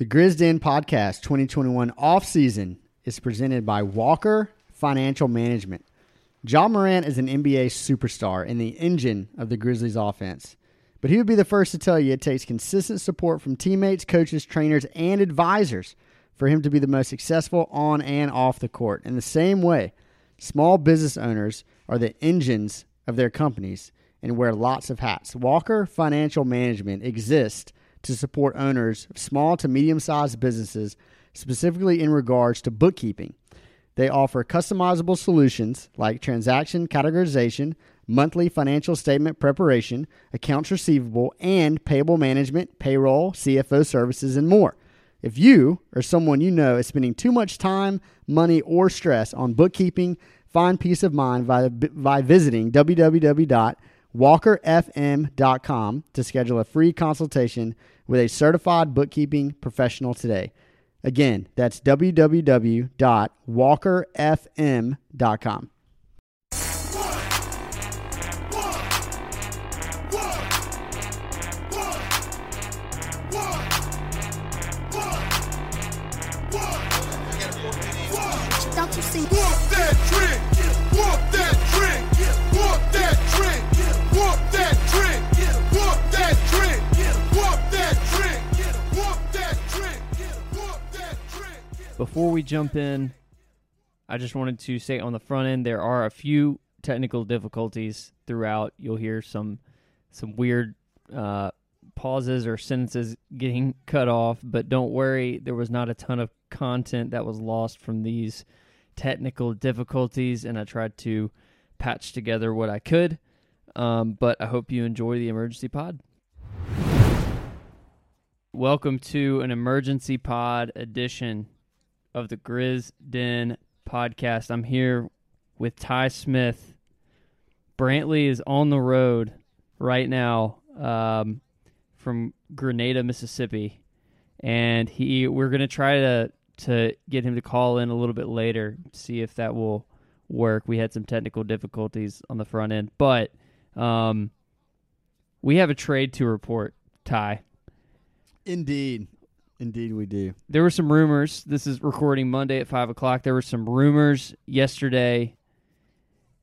The Grizz Den Podcast 2021 off season is presented by Walker Financial Management. Ja Morant is an NBA superstar and the engine of the Grizzlies offense. But he would be the first to tell you it takes consistent support from teammates, coaches, trainers, and advisors for him to be the most successful on and off the court. In the same way, small business owners are the engines of their companies and wear lots of hats. Walker Financial Management exists to support owners of small to medium sized businesses, specifically in regards to bookkeeping. They offer customizable solutions like transaction categorization, monthly financial statement preparation, accounts receivable, and payable management, payroll, CFO services, and more. If you or someone you know is spending too much time, money, or stress on bookkeeping, find peace of mind by, by visiting www.walkerfm.com to schedule a free consultation with a certified bookkeeping professional today. Again, that's www.walkerfm.com. Don't you Before we jump in, I just wanted to say on the front end there are a few technical difficulties throughout. You'll hear some some weird uh, pauses or sentences getting cut off, but don't worry, there was not a ton of content that was lost from these technical difficulties, and I tried to patch together what I could. Um, but I hope you enjoy the emergency pod. Welcome to an emergency pod edition of the Grizz Den podcast. I'm here with Ty Smith. Brantley is on the road right now um, from Grenada, Mississippi, and he we're gonna try to to get him to call in a little bit later, see if that will work. We had some technical difficulties on the front end, but um, we have a trade to report. Ty, Indeed. Indeed, we do. there were some rumors. This is recording Monday at five o'clock. There were some rumors yesterday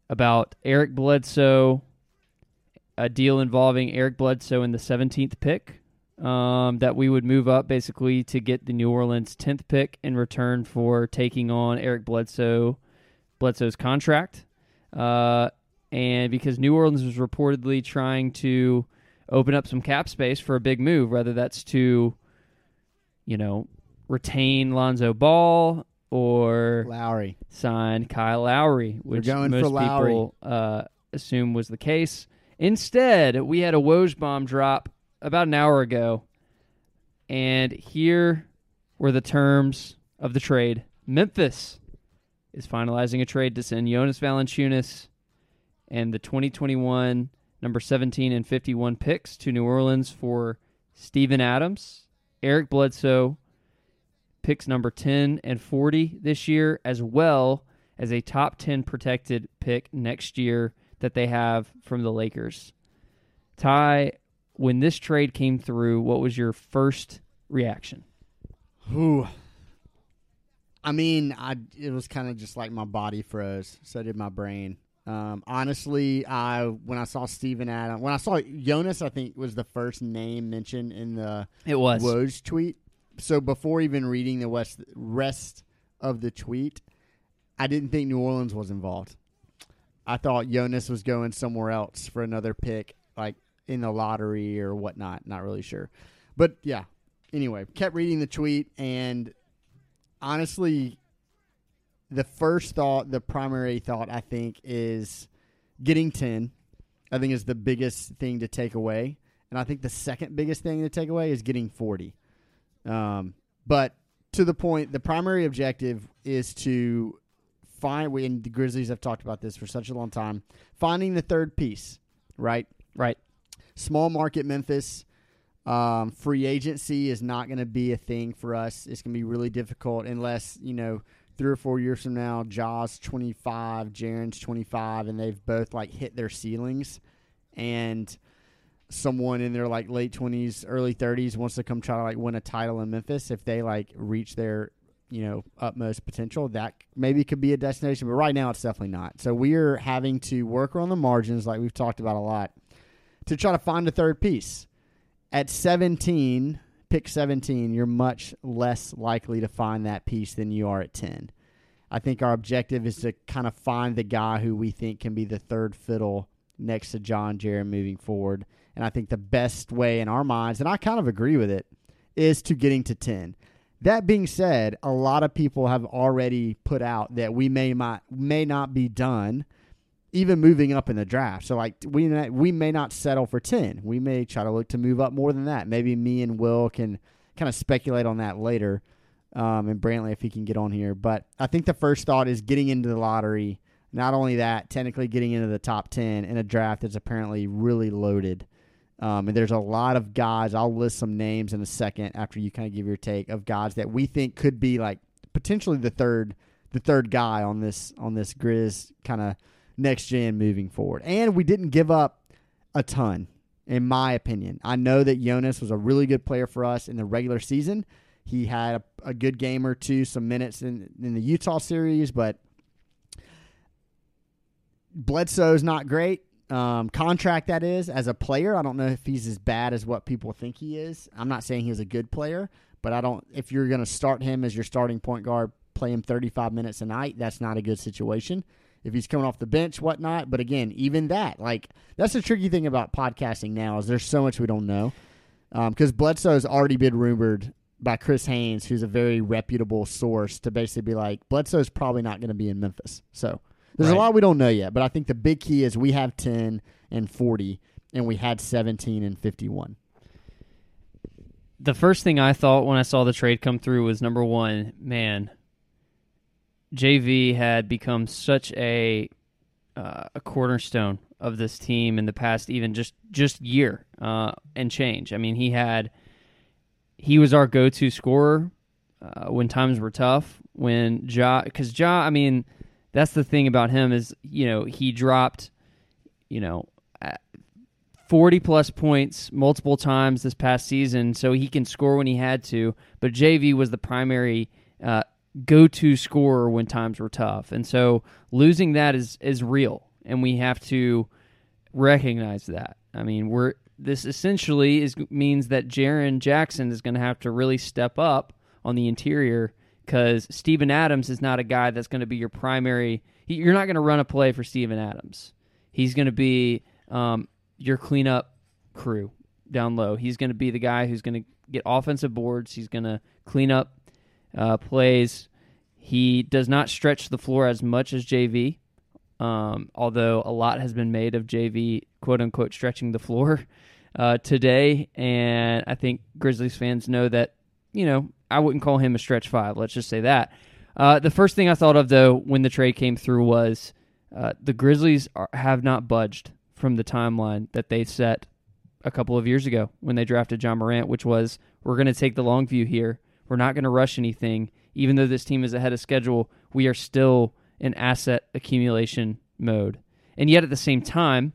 about Eric Bledsoe, a deal involving Eric Bledsoe in the 17th pick. Um, that we would move up basically to get the New Orleans 10th pick in return for taking on Eric Bledsoe, Bledsoe's contract. Uh, and because New Orleans was reportedly trying to open up some cap space for a big move, whether that's to you know, retain Lonzo Ball or Lowry. sign Kyle Lowry, which most people uh, assume was the case. Instead, we had a Woj bomb drop about an hour ago, and here were the terms of the trade. Memphis is finalizing a trade to send Jonas Valanciunas and the 2021 number 17 and 51 picks to New Orleans for Steven Adams, Eric Bledsoe, picks number 10 and 40 this year, as well as a top 10 protected pick next year that they have from the Lakers. Ty, when this trade came through, what was your first reaction? Whew. I mean, I it was kind of just like my body froze. So did my brain. Um, honestly, I when I saw Steven Adams, when I saw Jonas, I think was the first name mentioned in the It was. Woj tweet. So before even reading the west, rest of the tweet, I didn't think New Orleans was involved. I thought Jonas was going somewhere else for another pick, like in the lottery or whatnot. Not really sure. But yeah. Anyway, kept reading the tweet and honestly the first thought, the primary thought I think is getting 10. I think is the biggest thing to take away. And I think the second biggest thing to take away is getting 40. Um, but to the point, the primary objective is to find, we, and the Grizzlies have talked about this for such a long time, finding the third piece, right? Right. Small market Memphis. Um, free agency is not going to be a thing for us. It's going to be really difficult unless, you know, three or four years from now, Ja's 25, Jaren's 25, and they've both like hit their ceilings. And someone in their like late twenties, early thirties wants to come try to like win a title in Memphis, if they like reach their you know utmost potential, that maybe could be a destination. But right now, it's definitely not. So we are having to work on the margins, like we've talked about a lot, to try to find a third piece. At seventeen, pick seventeen, you're much less likely to find that piece than you are at ten. I think our objective is to kind of find the guy who we think can be the third fiddle next to Ja Jaren moving forward. And I think the best way in our minds, and I kind of agree with it, is to getting to 10. That being said, a lot of people have already put out that we may not may not be done even moving up in the draft. So like we we may not settle for 10. We may try to look to move up more than that. Maybe me and Will can kind of speculate on that later um, and Brantley if he can get on here. But I think the first thought is getting into the lottery. Not only that, technically getting into the top 10 in a draft that's apparently really loaded. Um, and there's a lot of guys. I'll list some names in a second after you kind of give your take of guys that we think could be like potentially the third, the third guy on this on this Grizz kind of next gen moving forward. And we didn't give up a ton, in my opinion. I know that Jonas was a really good player for us in the regular season. He had a, a good game or two, some minutes in in the Utah series, but Bledsoe's not great. Um, contract that is as a player. I don't know if he's as bad as what people think he is. I'm not saying he's a good player, but I don't. If you're going to start him as your starting point guard, play him 35 minutes a night, that's not a good situation. If he's coming off the bench, whatnot. But again, even that, like that's the tricky thing about podcasting now is there's so much we don't know. Um, because Bledsoe's already been rumored by Chris Haynes, who's a very reputable source, to basically be like Bledsoe's probably not going to be in Memphis. So there's Right. a lot we don't know yet, but I think the big key is we have 10 and 40, and we had 17 and 51. the first thing I thought when I saw the trade come through was number one, man, JV had become such a uh, a cornerstone of this team in the past, even just just year uh, and change. I mean, he had he was our go to scorer uh, when times were tough. When Ja, because Ja, I mean, that's the thing about him is you know he dropped, you know. uh, 40 plus points multiple times this past season, so he can score when he had to. But JV was the primary uh, go to scorer when times were tough. And so losing that is, is real, and we have to recognize that. I mean, we're this essentially is means that Jaren Jackson is going to have to really step up on the interior because Steven Adams is not a guy that's going to be your primary. he- You're not going to run a play for Steven Adams. He's going to be um, your cleanup crew down low. He's going to be the guy who's going to get offensive boards. He's going to clean up uh, plays. He does not stretch the floor as much as JV, um, although a lot has been made of JV, quote unquote, stretching the floor uh, today. And I think Grizzlies fans know that, you know, I wouldn't call him a stretch five. Let's just say that. Uh, the first thing I thought of, though, when the trade came through was uh, the Grizzlies are, have not budged from the timeline that they set a couple of years ago when they drafted Ja Morant, which was we're going to take the long view here. We're not going to rush anything. Even though this team is ahead of schedule, we are still in asset accumulation mode. And yet at the same time,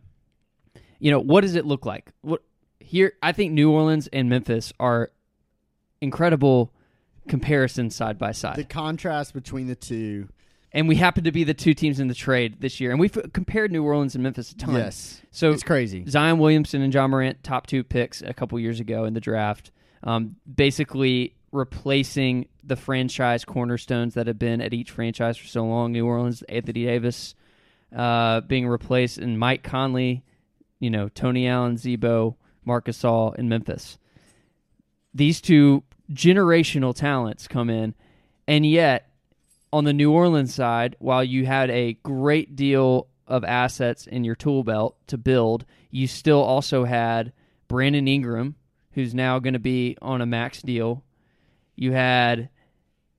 you know, what does it look like? What here I think New Orleans and Memphis are incredible comparisons side by side. The contrast between the two. and we happen to be the two teams in the trade this year. And we've compared New Orleans and Memphis a ton. Yes. So it's crazy. Zion Williamson and Ja Morant, top two picks a couple years ago in the draft, um, basically replacing the franchise cornerstones that have been at each franchise for so long. New Orleans, Anthony Davis uh, being replaced, and Mike Conley, you know, Tony Allen, Z-Bo, Marcus Gasol in Memphis. These two generational talents come in, and yet on the New Orleans side, while you had a great deal of assets in your tool belt to build, you still also had Brandon Ingram, who's now going to be on a max deal. You had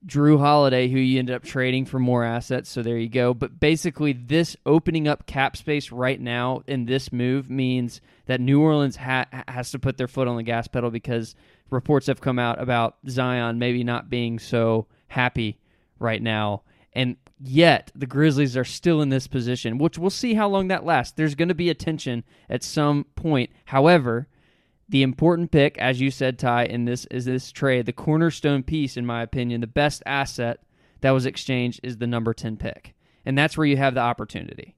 Jrue Holiday, who you ended up trading for more assets. So there you go. But basically, this opening up cap space right now in this move means that New Orleans ha- has to put their foot on the gas pedal because reports have come out about Zion maybe not being so happy right now. And yet the Grizzlies are still in this position, which we'll see how long that lasts. There's going to be a tension at some point. However, the important pick, as you said, Ty, in this is this trade, the cornerstone piece, in my opinion, the best asset that was exchanged is the number ten pick, and that's where you have the opportunity.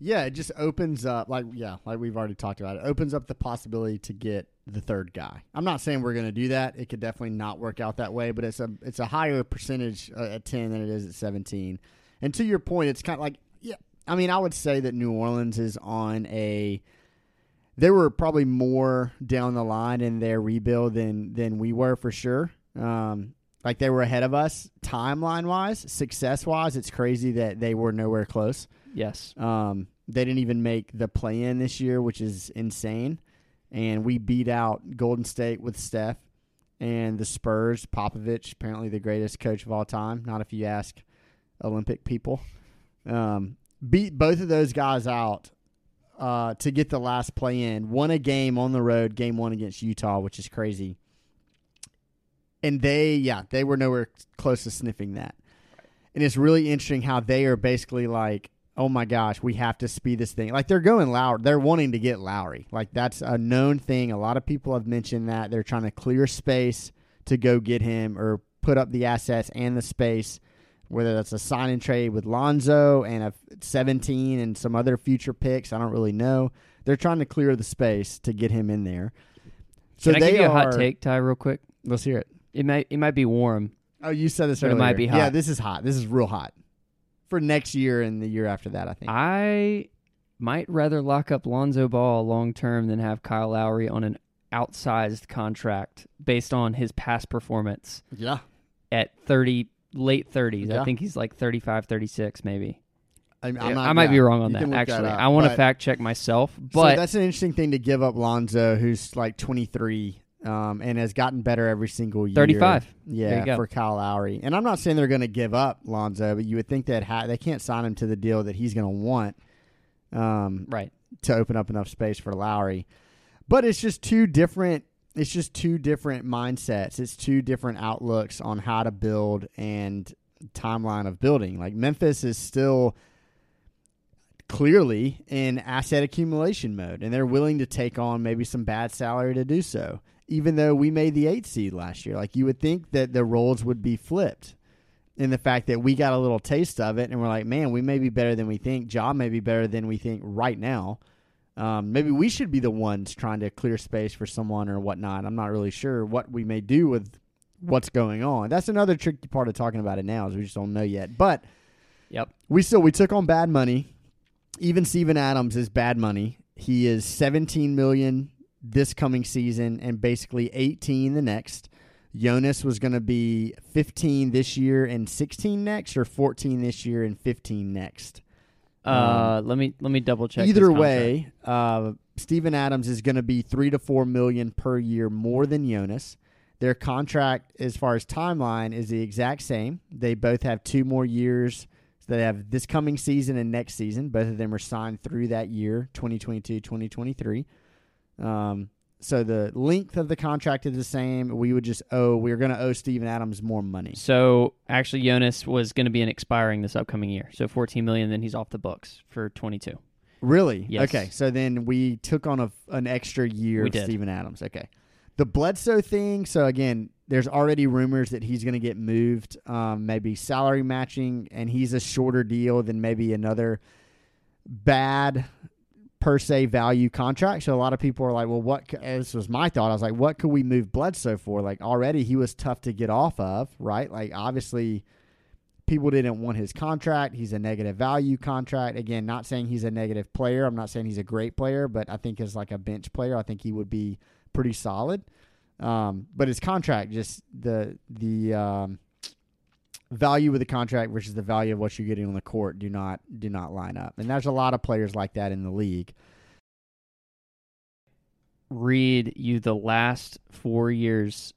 Yeah, it just opens up like yeah, like we've already talked about. It opens up the possibility to get the third guy. I'm not saying we're going to do that. It could definitely not work out that way, but it's a it's a higher percentage uh, at 10 than it is at 17. And to your point, it's kind of like yeah, I mean, I would say that New Orleans is on a they were probably more down the line in their rebuild than than we were for sure. Um, like they were ahead of us timeline wise, success wise. It's crazy that they were nowhere close. Yes. Um, they didn't even make the play in this year, which is insane. And we beat out Golden State with Steph and the Spurs. Popovich, apparently the greatest coach of all time. Not if you ask Olympic people. Um, beat both of those guys out uh, to get the last play in. Won a game on the road, game one against Utah, which is crazy. And they, yeah, they were nowhere close to sniffing that. And it's really interesting how they are basically like, oh my gosh, we have to speed this thing. Like they're going Lowry. They're wanting to get Lowry. Like that's a known thing. A lot of people have mentioned that. They're trying to clear space to go get him or put up the assets and the space, whether that's a sign and trade with Lonzo and a 17 and some other future picks. I don't really know. They're trying to clear the space to get him in there. So Can I give you a are, hot take, Ty, real quick? Let's hear it. It might it might be warm. Oh, you said this But it might be hot. Yeah, this is hot. This is real hot for next year and the year after that. I think. I might rather lock up Lonzo Ball long term than have Kyle Lowry on an outsized contract based on his past performance yeah, at 30 late 30s. Yeah. I think he's like 35 36 maybe. I, I'm Yeah, not- I might be wrong on that can look actually. up, I want to fact check myself, so but that's an interesting thing to give up Lonzo, who's like 23 um, and has gotten better every single year. 35. There Yeah, you go. for Kyle Lowry. And I'm not saying they're going to give up Lonzo, but you would think that ha- they can't sign him to the deal that he's going to want um, right. to open up enough space for Lowry. But it's just two different. It's just two different mindsets. It's two different outlooks on how to build and timeline of building. Like Memphis is still clearly in asset accumulation mode, and they're willing to take on maybe some bad salary to do so. Even though we made the eight seed last year, like you would think that the roles would be flipped in the fact that we got a little taste of it, and we're like, man, we may be better than we think. Job may be better than we think right now. Um, maybe we should be the ones trying to clear space for someone or whatnot. I'm not really sure what we may do with what's going on. That's another tricky part of talking about it now is we just don't know yet. But Yep. we still we took on bad money. Even Steven Adams is bad money. He is 17 million this coming season and basically 18 the next. Jonas was going to be 15 this year and 16 next, or 14 this year and 15 next. Uh, let me let me double check. Either way, uh, Steven Adams is going to be three to four million per year more than Jonas. Their contract, as far as timeline, is the exact same. They both have two more years. So they have this coming season and next season. Both of them are signed through that year, 2022, 2023. Um, so the length of the contract is the same. We would just owe, we're going to owe Steven Adams more money. So actually, Jonas was going to be an expiring this upcoming year. So 14 million, then he's off the books for 22. Really? Yes. Okay. So then we took on a, an extra year We of did. Steven Adams. Okay. The Bledsoe thing. So again, there's already rumors that he's going to get moved, um, maybe salary matching, and he's a shorter deal than maybe another bad per se value contract. So a lot of people are like, well, what? This was my thought. I was like, what could we move Bledsoe for? Like already he was tough to get off of, right? Like obviously people didn't want his contract. He's a negative value contract. Again, not saying he's a negative player. I'm not saying he's a great player, but I think as like a bench player, I think he would be pretty solid. Um, but his contract, just the the um, value of the contract versus the value of what you're getting on the court, do not do not line up. And there's a lot of players like that in the league. Read you the last four years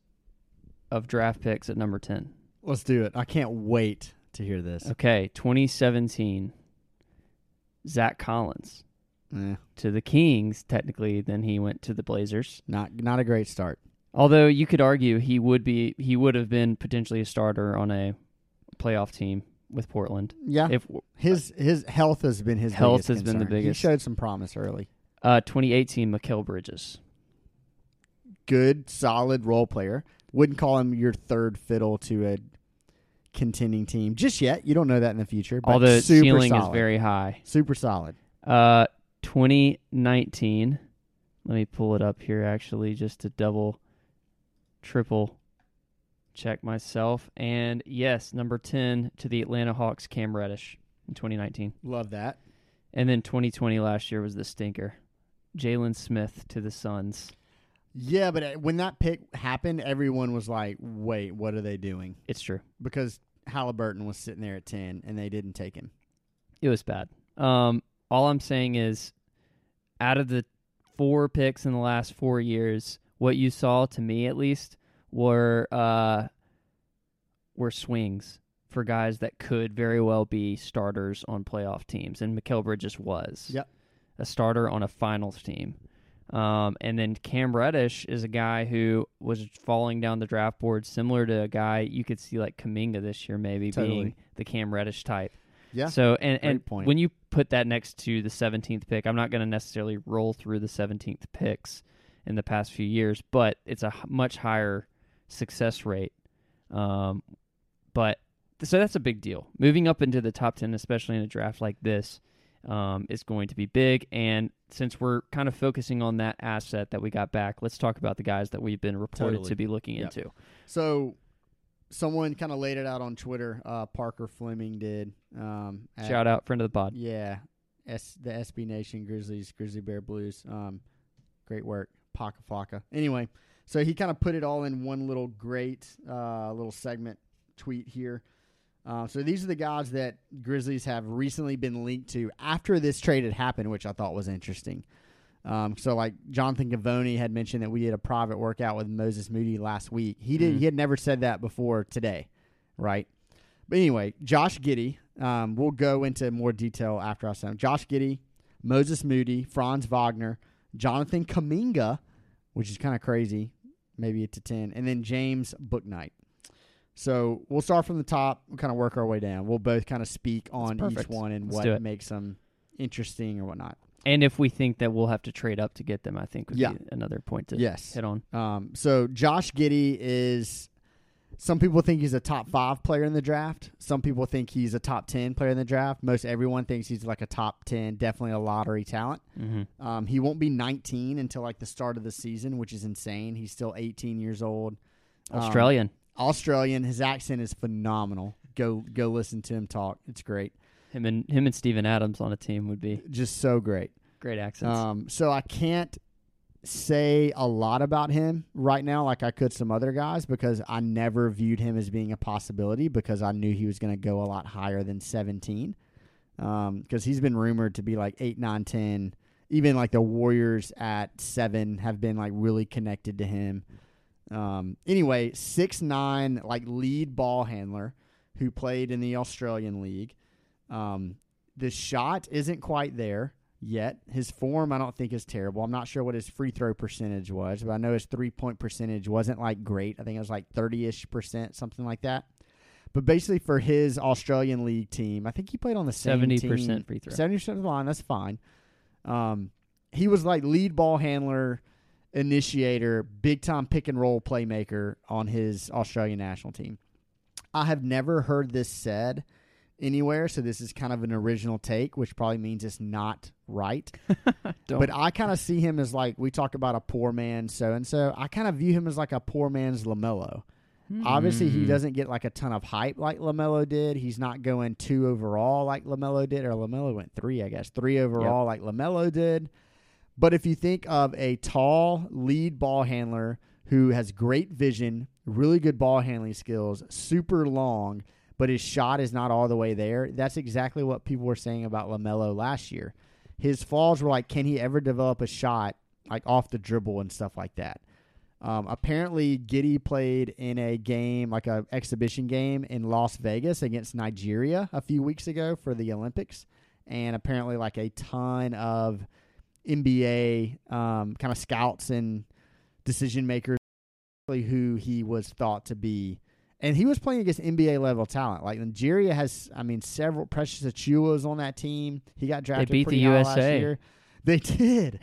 of draft picks at number 10. Let's do it. I can't wait to hear this. Okay, 2017, Zach Collins Eh, to the Kings. Technically, then he went to the Blazers. not not a great start. Although you could argue he would be, he would have been potentially a starter on a playoff team with Portland. Yeah, If his his health has been his Health biggest has been the biggest. He showed some promise early. uh, 2018, Mikal Bridges. Good, solid role player. Wouldn't call him your third fiddle to a contending team just yet. You don't know that in the future. But Although super ceiling solid. is very high. super solid. Uh, 2019. Let me pull it up here actually, just to double, triple check myself. And yes, number 10 to the Atlanta Hawks, Cam Reddish in 2019. Love that. And then 2020 last year was the stinker, Jalen Smith to the Suns. Yeah, but uh, when that pick happened, everyone was like, "Wait, what are they doing?" It's true. Because Halliburton was sitting there at ten, and they didn't take him. It was bad. Um, all I'm saying is, out of the four picks in the last four years, what you saw to me at least were uh, were swings for guys that could very well be starters on playoff teams, and Mikal Bridges was Yep. a starter on a finals team. Um, and then Cam Reddish is a guy who was falling down the draft board, similar to a guy you could see like Kuminga this year, maybe Totally. being the Cam Reddish type. Yeah. So and and point. when you put that next to the 17th pick, I'm not going to necessarily roll through the 17th picks in the past few years, but it's a h- much higher success rate. Um, but so that's a big deal. Moving up into the top 10, especially in a draft like this, um, is going to be big. And since we're kind of focusing on that asset that we got back, let's talk about the guys that we've been reported Totally. to be looking Yep. into. So, someone kind of laid it out on Twitter. Uh, Parker Fleming did. Um, at- Shout out, friend of the pod. Yeah, S the SB Nation Grizzlies, Grizzly Bear Blues. Um, great work, Paka Flocka. Anyway, so he kind of put it all in one little great uh, little segment tweet here. Uh, so these are the guys that Grizzlies have recently been linked to after this trade had happened, which I thought was interesting. Um, so like Jonathan Givony had mentioned that we did a private workout with Moses Moody last week. He did. Mhm. He had never said that before today, right? But anyway, Josh Giddey. Um, we'll go into more detail after I him. Josh Giddey, Moses Moody, Franz Wagner, Jonathan Kuminga, which is kind of crazy, maybe to ten, and then James Bouknight. So we'll start from the top. We'll kind of work our way down. We'll both kind of speak on each one and Let's what makes them interesting or whatnot. And if we think that we'll have to trade up to get them, I think would Yeah. be another point to Yes. hit on. Um, so Josh Giddey is. Some people think he's a top five player in the draft. Some people think he's a top ten player in the draft. Most everyone thinks he's like a top ten, definitely a lottery talent. Mm-hmm. Um, he won't be 19 until like the start of the season, which is insane. He's still 18 years old. Um, Australian. Australian. His accent is phenomenal. Go go listen to him talk. It's great. him and him and Steven Adams on a team would be Just so great. great accents. Um, so I can't say a lot about him right now like I could some other guys because I never viewed him as being a possibility because I knew he was going to go a lot higher than 17. Um, because he's been rumored to be like 8, 9, 10. Even like the Warriors at 7 have been like really connected to him. Um, anyway, six nine like lead ball handler who played in the Australian League. Um, the shot isn't quite there yet. His form, I don't think, is terrible. I'm not sure what his free throw percentage was, but I know his three point percentage wasn't like great. I think it was like 30 ish percent, something like that. But basically, for his Australian League team, I think he played on the same 70% team. free throw. 70% of the line, that's fine. Um, he was like lead ball handler, initiator, big time pick and roll playmaker on his Australian national team. I have never heard this said anywhere, so this is kind of an original take, which probably means it's not right. But I kind of see him as like we talk about a poor man so and so. I kind of view him as like a poor man's LaMelo. Hmm. Obviously, he doesn't get like a ton of hype like LaMelo did. He's not going two overall like LaMelo did, or LaMelo went three, I guess, three overall like LaMelo did. But if you think of a tall lead ball handler who has great vision, really good ball handling skills, super long, but his shot is not all the way there, that's exactly what people were saying about LaMelo last year. His flaws were like, can he ever develop a shot like off the dribble and stuff like that? Um, apparently, Giddey played in a game, like a exhibition game in Las Vegas against Nigeria a few weeks ago for the Olympics, and apparently, like a ton of NBA um, kind of scouts and decision makers, who he was thought to be and he was playing against NBA level talent. Like Nigeria has, I mean, several Precious Achiuwa's on that team. He got drafted. They beat the USA. year. They did.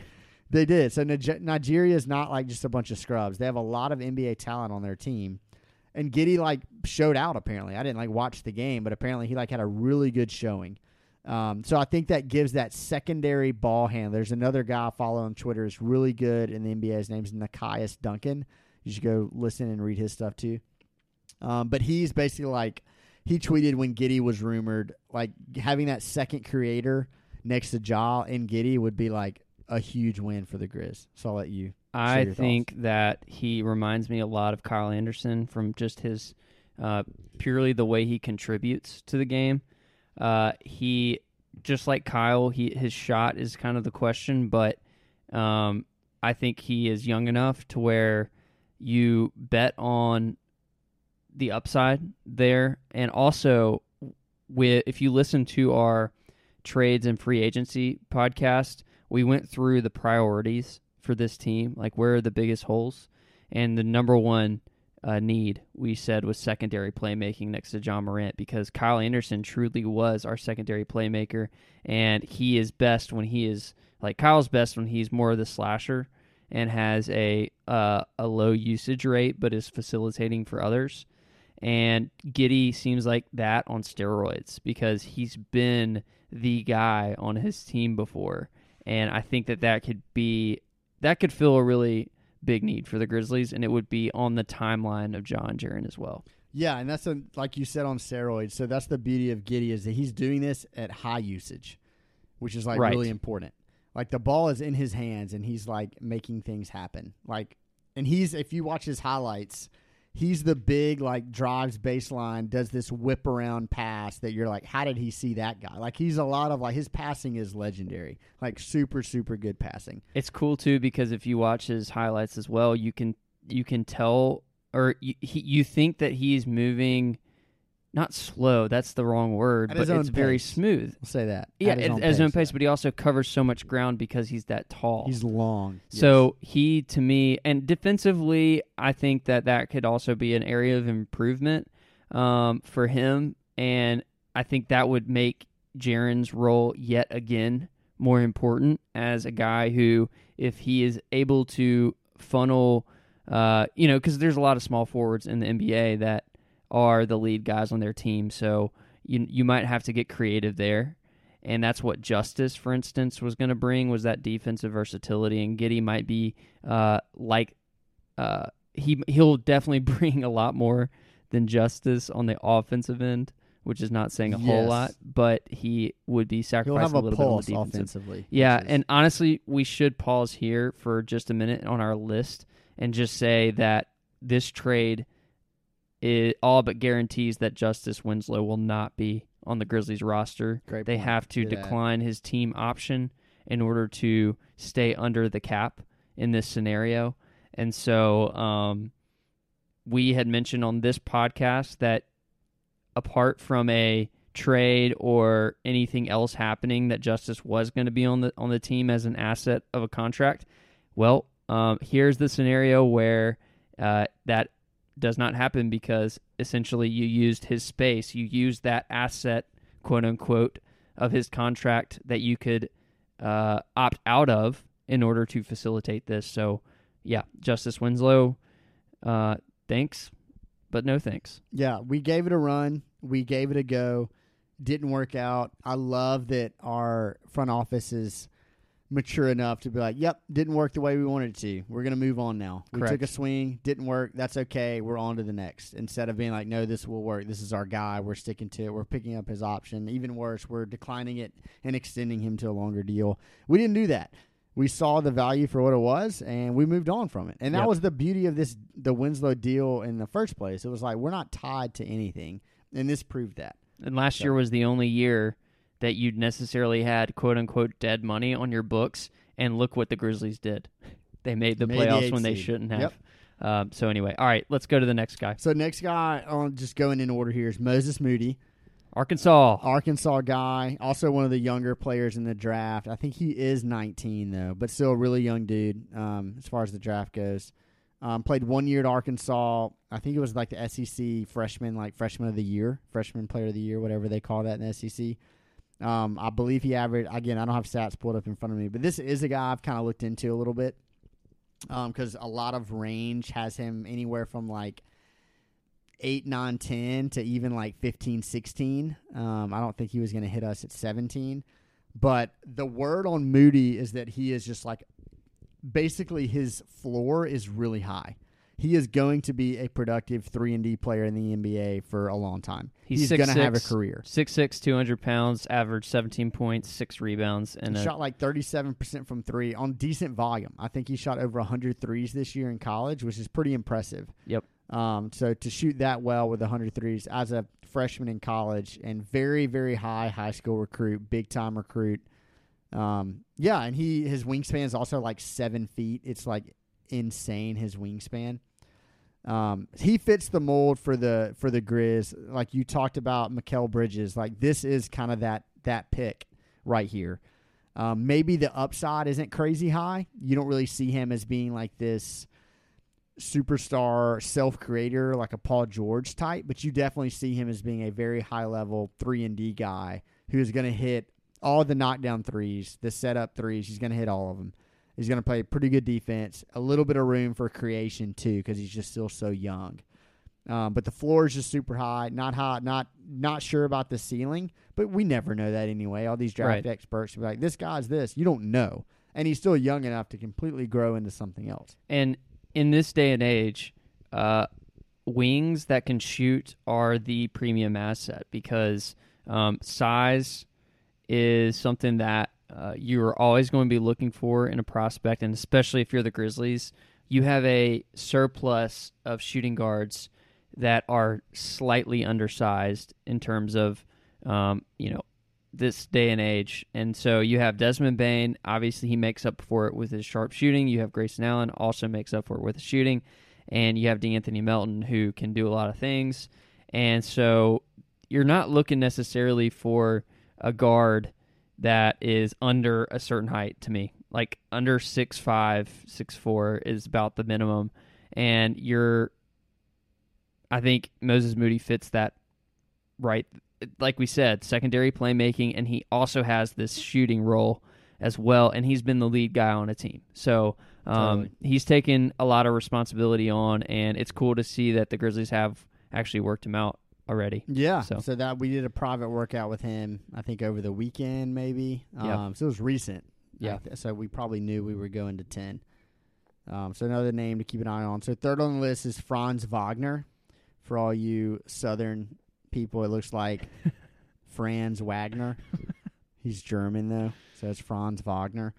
They did. So Nigeria is not like just a bunch of scrubs. They have a lot of NBA talent on their team. And Giddey like showed out apparently. I didn't like watch the game, but apparently he like had a really good showing. Um, so I think that gives that secondary ball hand. There's another guy I follow on Twitter is really good in the NBA. His name's Nekias Duncan. You should go listen and read his stuff too. Um, but he's basically like he tweeted when Giddey was rumored, like having that second creator next to Ja and Giddey would be like a huge win for the Grizz. So I'll let you. I think that he reminds me a lot of Kyle Anderson from just his uh, purely the way he contributes to the game. Uh, he just like Kyle, he his shot is kind of the question, but um, I think he is young enough to where you bet on the upside there, and also with if you listen to our trades and free agency podcast, we went through the priorities for this team, like where are the biggest holes, and the number one uh, need we said was secondary playmaking next to Ja Morant because Kyle Anderson truly was our secondary playmaker, and he is best when he is like Kyle's best when he's more of the slasher and has a uh, a low usage rate, but is facilitating for others. And Giddey seems like that on steroids because he's been the guy on his team before, and I think that that could be that could fill a really big need for the Grizzlies, and it would be on the timeline of Ja Jaren as well. Yeah, and that's a, like you said on steroids. So that's the beauty of Giddey is that he's doing this at high usage, which is like Right. really important. Like the ball is in his hands and he's like making things happen. Like, and he's if you watch his highlights, he's the big like drives baseline, does this whip around pass that you're like, how did he see that guy? Like he's a lot of like his passing is legendary, like super super good passing. It's cool too because if you watch his highlights as well, you can you can tell or you, he, you think that he's moving not slow. That's the wrong word, At but it's very smooth. We'll say that. Yeah, At his own at his own pace, but he also covers so much ground because he's that tall. he's long. So he, to me, and defensively, I think that that could also be an area of improvement um, for him, and I think that would make Jaren's role yet again more important as a guy who, if he is able to funnel, uh, you know, because there's a lot of small forwards in the NBA that are the lead guys on their team, so you you might have to get creative there and that's what Justice, for instance, was going to bring was that defensive versatility. And Giddey might be uh, like uh, he he'll definitely bring a lot more than Justice on the offensive end, which is not saying a whole lot, but he would be sacrificing a a little bit on the defensive. offensively. Yeah, is- and honestly, we should pause here for just a minute on our list and just say that this trade it all but guarantees that Justice Winslow will not be on the Grizzlies roster. Great they point. have to Do that. decline his team option in order to stay under the cap in this scenario. And so um, we had mentioned on this podcast that apart from a trade or anything else happening that Justice was going to be on the on the team as an asset of a contract. Well, um, here's the scenario where uh, that does not happen because essentially you used his space, you used that asset, quote unquote, of his contract that you could uh, opt out of in order to facilitate this. So, yeah, Justice Winslow, uh, thanks, but no thanks. Yeah, we gave it a run. We gave it a go. Didn't work out. I love that our front office is mature enough to be like, "Yep, didn't work the way we wanted it to. We're gonna move on now. We took a swing, didn't work. That's okay. We're on to the next." Instead of being like, "No, this will work. This is our guy. We're sticking to it. We're picking up his option. Even worse, we're declining it and extending him to a longer deal." We didn't do that. We saw the value for what it was, and we moved on from it. And that Yep. was the beauty of this the Winslow deal in the first place. It was like we're not tied to anything, and this proved that. And last So- year was the only year that you'd necessarily had quote unquote dead money on your books. And look what the Grizzlies did. They made the Made playoffs eighth when they seed. shouldn't have. Yep. Um, so anyway, all right, let's go to the next guy. So next guy, on just going in order here is Moses Moody, Arkansas. Arkansas guy, also one of the younger players in the draft. I think he is 19 though, but still a really young dude um, as far as the draft goes. Um, played one year at Arkansas. I think it was like the SEC freshman, like freshman of the year, freshman player of the year, whatever they call that in the SEC. Um, I believe he averaged. Again, I don't have stats pulled up in front of me, but this is a guy I've kind of looked into a little bit because a lot of range has him anywhere from like 8, 9, 10 to even like 15, 16. Um, I don't think he was going to hit us at 17. But the word on Moody is that he is just like basically his floor is really high. He is going to be a productive 3 and D player in the NBA for a long time. He's, going to have a 6'6", career. 6'6", 200 pounds, average 17 points, six rebounds, and he a, shot like 37% from 3 on decent volume. I think he shot over 100 threes this year in college, which is pretty impressive. Yep. Um, so to shoot that well with 100 threes as a freshman in college and very, very high high school recruit, big time recruit. Um, yeah, and he his wingspan is also like seven feet. It's like insane his wingspan. Um, he fits the mold for the for the Grizz. Like you talked about, Mikal Bridges. Like this is kind of that that pick right here. Um, maybe the upside isn't crazy high. You don't really see him as being like this superstar self creator like a Paul George type, but you definitely see him as being a very high level three and D guy who is going to hit all the knockdown threes, the setup threes. He's going to hit all of them. He's going to play pretty good defense, a little bit of room for creation too, because he's just still so young. Um, but the floor is just super high, not high, not not sure about the ceiling, but we never know that anyway. All these draft Right. experts will be like, "This guy's this." You don't know, and he's still young enough to completely grow into something else. And in this day and age, uh, wings that can shoot are the premium asset because um, size is something that uh, you are always going to be looking for in a prospect, and especially if you're the Grizzlies, you have a surplus of shooting guards that are slightly undersized in terms of, um, you know, this day and age. And so you have Desmond Bane. Obviously, he makes up for it with his sharp shooting. You have Grayson Allen, also makes up for it with his shooting. And you have De'Anthony Melton, who can do a lot of things. And so you're not looking necessarily for a guard that is under a certain height to me. Like under six five, six four is about the minimum. And you're I think Moses Moody fits that right. Like we said, secondary playmaking, and he also has this shooting role as well. And he's been the lead guy on a team, so um, Totally. he's taken a lot of responsibility on. And it's cool to see that the Grizzlies have actually worked him out already. Yeah. So- So, that we did a private workout with him. I think over the weekend, maybe. Yeah. Um, so it was recent. Yeah. So we probably knew we were going to ten. Um, so another name to keep an eye on. So third on the list is Franz Wagner. For all you Southern people, it looks like Franz Wagner. He's German though, so it's Franz Wagner.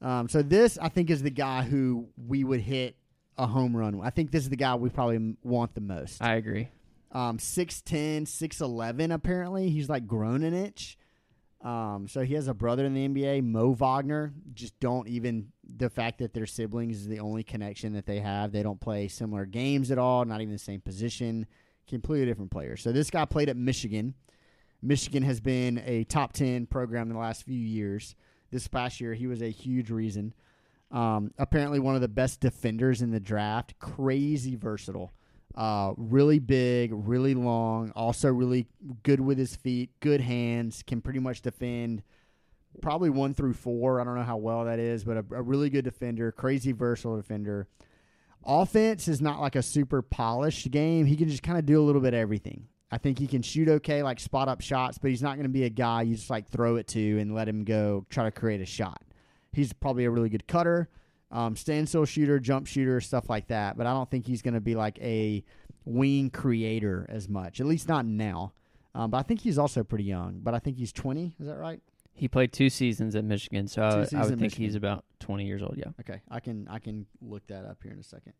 Um, so this, I think, is the guy who we would hit a home run. with. I think this is the guy we probably m- want the most. I agree. Um, 6'10", 6'11", apparently. He's like grown an inch. Um, so he has a brother in the NBA, Mo Wagner. Just don't even the fact that they're siblings is the only connection that they have. They don't play similar games at all, not even the same position. Completely different players. So this guy played at Michigan. Michigan has been a top 10 program in the last few years. This past year, he was a huge reason. Um, apparently, one of the best defenders in the draft. Crazy versatile. Uh, really big, really long. Also, really good with his feet. Good hands. Can pretty much defend. Probably one through four. I don't know how well that is, but a, a really good defender. Crazy versatile defender. Offense is not like a super polished game. He can just kind of do a little bit of everything. I think he can shoot okay, like spot up shots, but he's not going to be a guy you just like throw it to and let him go try to create a shot. He's probably a really good cutter, um, standstill shooter, jump shooter, stuff like that. But I don't think he's going to be like a wing creator as much, at least not now. Um, but I think he's also pretty young. But I think he's 20. Is that right? He played two seasons at Michigan, so I, I would think he's about 20 years old. Yeah. Okay, I can I can look that up here in a second.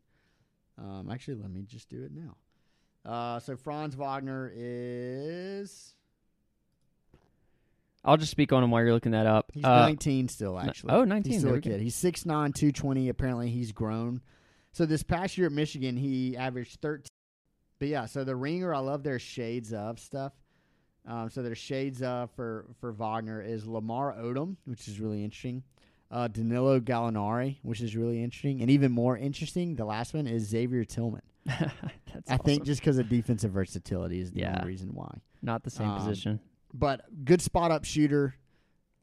Um, actually, let me just do it now. Uh, so Franz Wagner is I'll just speak on him while you're looking that up. he's Uh, 19 still actually. oh, 19, He's still a kid. He's 6'9", 220. Apparently, he's grown. So this past year at Michigan, he averaged 13. But yeah, so the ringer, I love their shades of stuff. Um, so their shades of for for Wagner is Lamar Odom, which is really interesting. uh, Danilo Gallinari, which is really interesting, and even more interesting, the last one is Xavier Tillman. That's I think just because of defensive versatility is the Yeah. only reason why. not the same um, position. But good spot up shooter.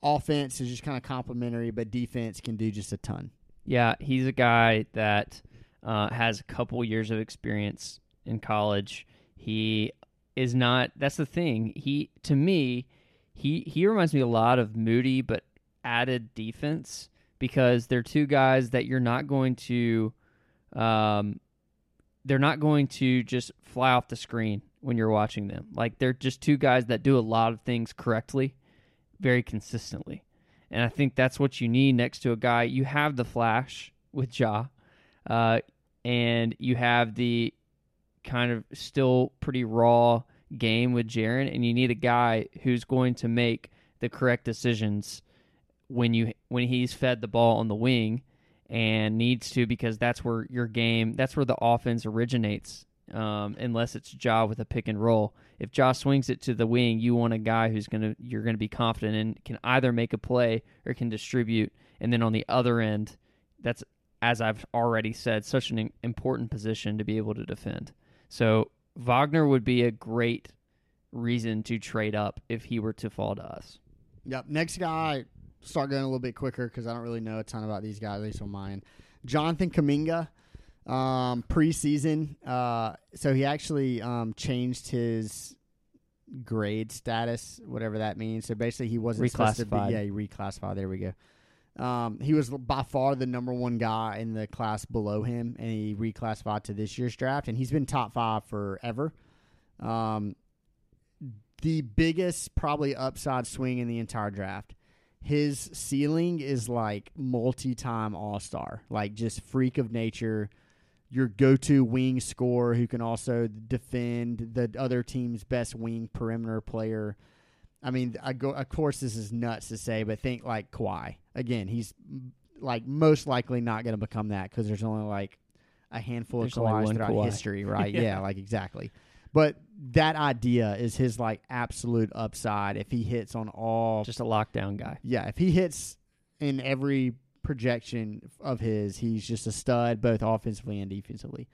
Offense is just kind of complimentary, but defense can do just a ton. Yeah, he's a guy that uh, has a couple years of experience in college. He is not. That's the thing. He to me, he he reminds me a lot of Moody, but added defense because they're two guys that you're not going to. Um, they're not going to just fly off the screen when you're watching them. Like they're just two guys that do a lot of things correctly, very consistently. And I think that's what you need next to a guy. You have the flash with Ja, uh, and you have the kind of still pretty raw game with Jaren, and you need a guy who's going to make the correct decisions when you when he's fed the ball on the wing and needs to because that's where your game that's where the offense originates um, unless it's Ja with a pick and roll. If Ja swings it to the wing, you want a guy who's gonna you're gonna be confident and can either make a play or can distribute. And then on the other end, that's as I've already said, such an important position to be able to defend. So Wagner would be a great reason to trade up if he were to fall to us. Yep. Next guy, start going a little bit quicker because I don't really know a ton about these guys, at least on mine. Jonathan Kuminga, um, preseason. Uh, so he actually um, changed his grade status, whatever that means. So basically, he wasn't supposed to be- Reclassified. yeah, he reclassified. There we go. Um, he was by far the number one guy in the class below him, and he reclassified to this year's draft, and he's been top five forever. Um, the biggest probably upside swing in the entire draft. His ceiling is like multi-time all-star, like just freak of nature, your go-to wing scorer who can also defend the other team's best wing perimeter player. I mean, I go. Of course, this is nuts to say, but think like Kawhi. Again, he's like most likely not going to become that because there's only like a handful There's of Kawhis throughout Kawhi. history, right? Yeah. yeah, like exactly. But that idea is his like absolute upside if he hits on all. Just a lockdown guy. yeah, if he hits in every projection of his, he's just a stud both offensively and defensively.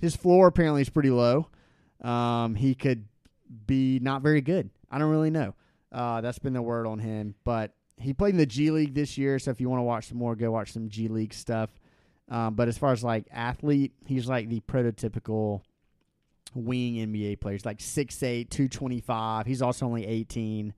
His floor apparently is pretty low. Um, he could be not very good. I don't really know. Uh, that's been the word on him, but he played in the G League this year. So if you want to watch some more, go watch some G League stuff. Um, but as far as like athlete, he's like the prototypical wing NBA player. He's like 6'8", 225. He's also only 18.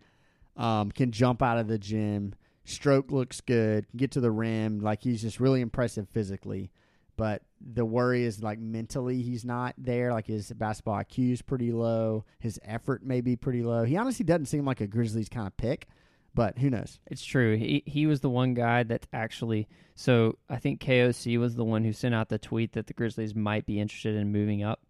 Um, can jump out of the gym. Stroke looks good. Can get to the rim. Like he's just really impressive physically. But the worry is like mentally he's not there. Like his basketball IQ is pretty low. His effort may be pretty low. He honestly doesn't seem like a Grizzlies kind of pick. But who knows? It's true. He he was the one guy that actually. So I think KOC was the one who sent out the tweet that the Grizzlies might be interested in moving up,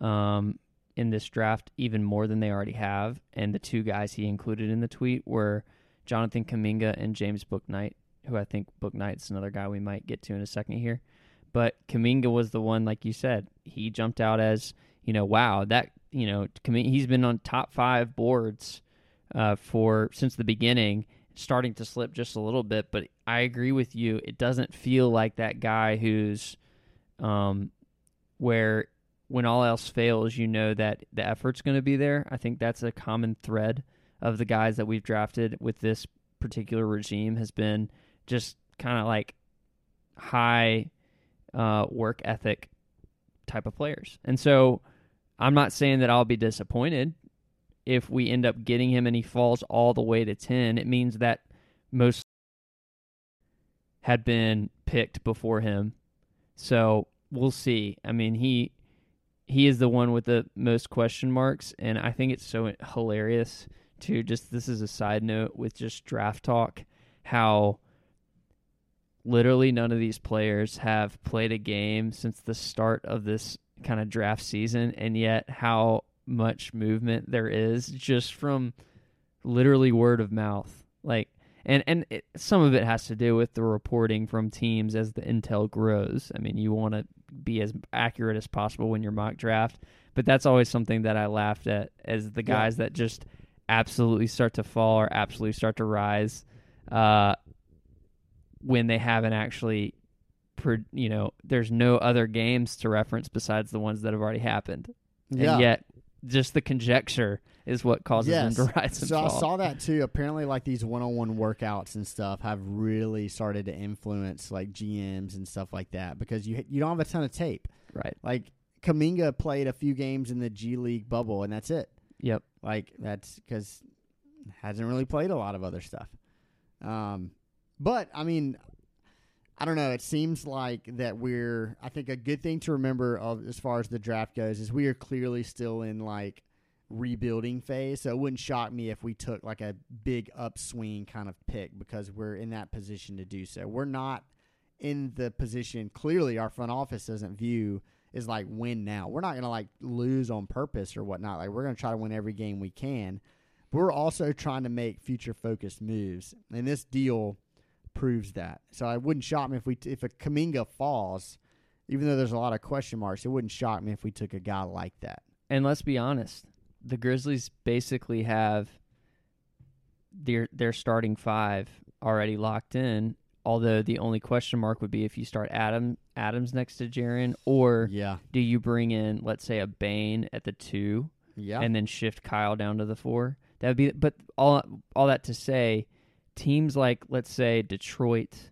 um, in this draft even more than they already have. And the two guys he included in the tweet were Jonathan Kuminga and James Bouknight, who I think Bouknight's another guy we might get to in a second here. But Kuminga was the one, like you said, he jumped out as you know, wow, that you know, he's been on top five boards uh, for since the beginning, starting to slip just a little bit. But I agree with you; it doesn't feel like that guy who's, um, where when all else fails, you know that the effort's going to be there. I think that's a common thread of the guys that we've drafted with this particular regime has been just kind of like high uh, work ethic type of players, and so. I'm not saying that I'll be disappointed if we end up getting him and he falls all the way to 10. It means that most had been picked before him. So we'll see. I mean, he he is the one with the most question marks and I think it's so hilarious to just this is a side note with just draft talk how literally none of these players have played a game since the start of this kind of draft season and yet how much movement there is just from literally word of mouth like and and it, some of it has to do with the reporting from teams as the intel grows i mean you want to be as accurate as possible when you're mock draft but that's always something that i laughed at as the Yeah. guys that just absolutely start to fall or absolutely start to rise uh when they haven't actually, pro- you know, there's no other games to reference besides the ones that have already happened. Yeah. And yet, just the conjecture is what causes Yes. them to rise and So I saw that too. Apparently, like these one-on-one workouts and stuff have really started to influence like GMs and stuff like that because you you don't have a ton of tape. right. Like Kuminga played a few games in the G League bubble, and that's it. Yep. Like that's because hasn't really played a lot of other stuff. Um, but I mean, I don't know. It seems like that we're. I think a good thing to remember of as far as the draft goes is we are clearly still in like rebuilding phase. So it wouldn't shock me if we took like a big upswing kind of pick because we're in that position to do so. We're not in the position. Clearly, our front office doesn't view is like win now. We're not gonna like lose on purpose or whatnot. Like we're gonna try to win every game we can. But we're also trying to make future focused moves, and this deal proves that. So I wouldn't shock me if we if a Kuminga falls, even though there's a lot of question marks. It wouldn't shock me if we took a guy like that. And let's be honest, the Grizzlies basically have their their starting five already locked in. Although the only question mark would be if you start Adam Adams next to Jaren, or Yeah, do you bring in, let's say, a Bane at the two, yeah, and then shift Kyle down to the four? That would be. But all all that to say, teams like let's say Detroit,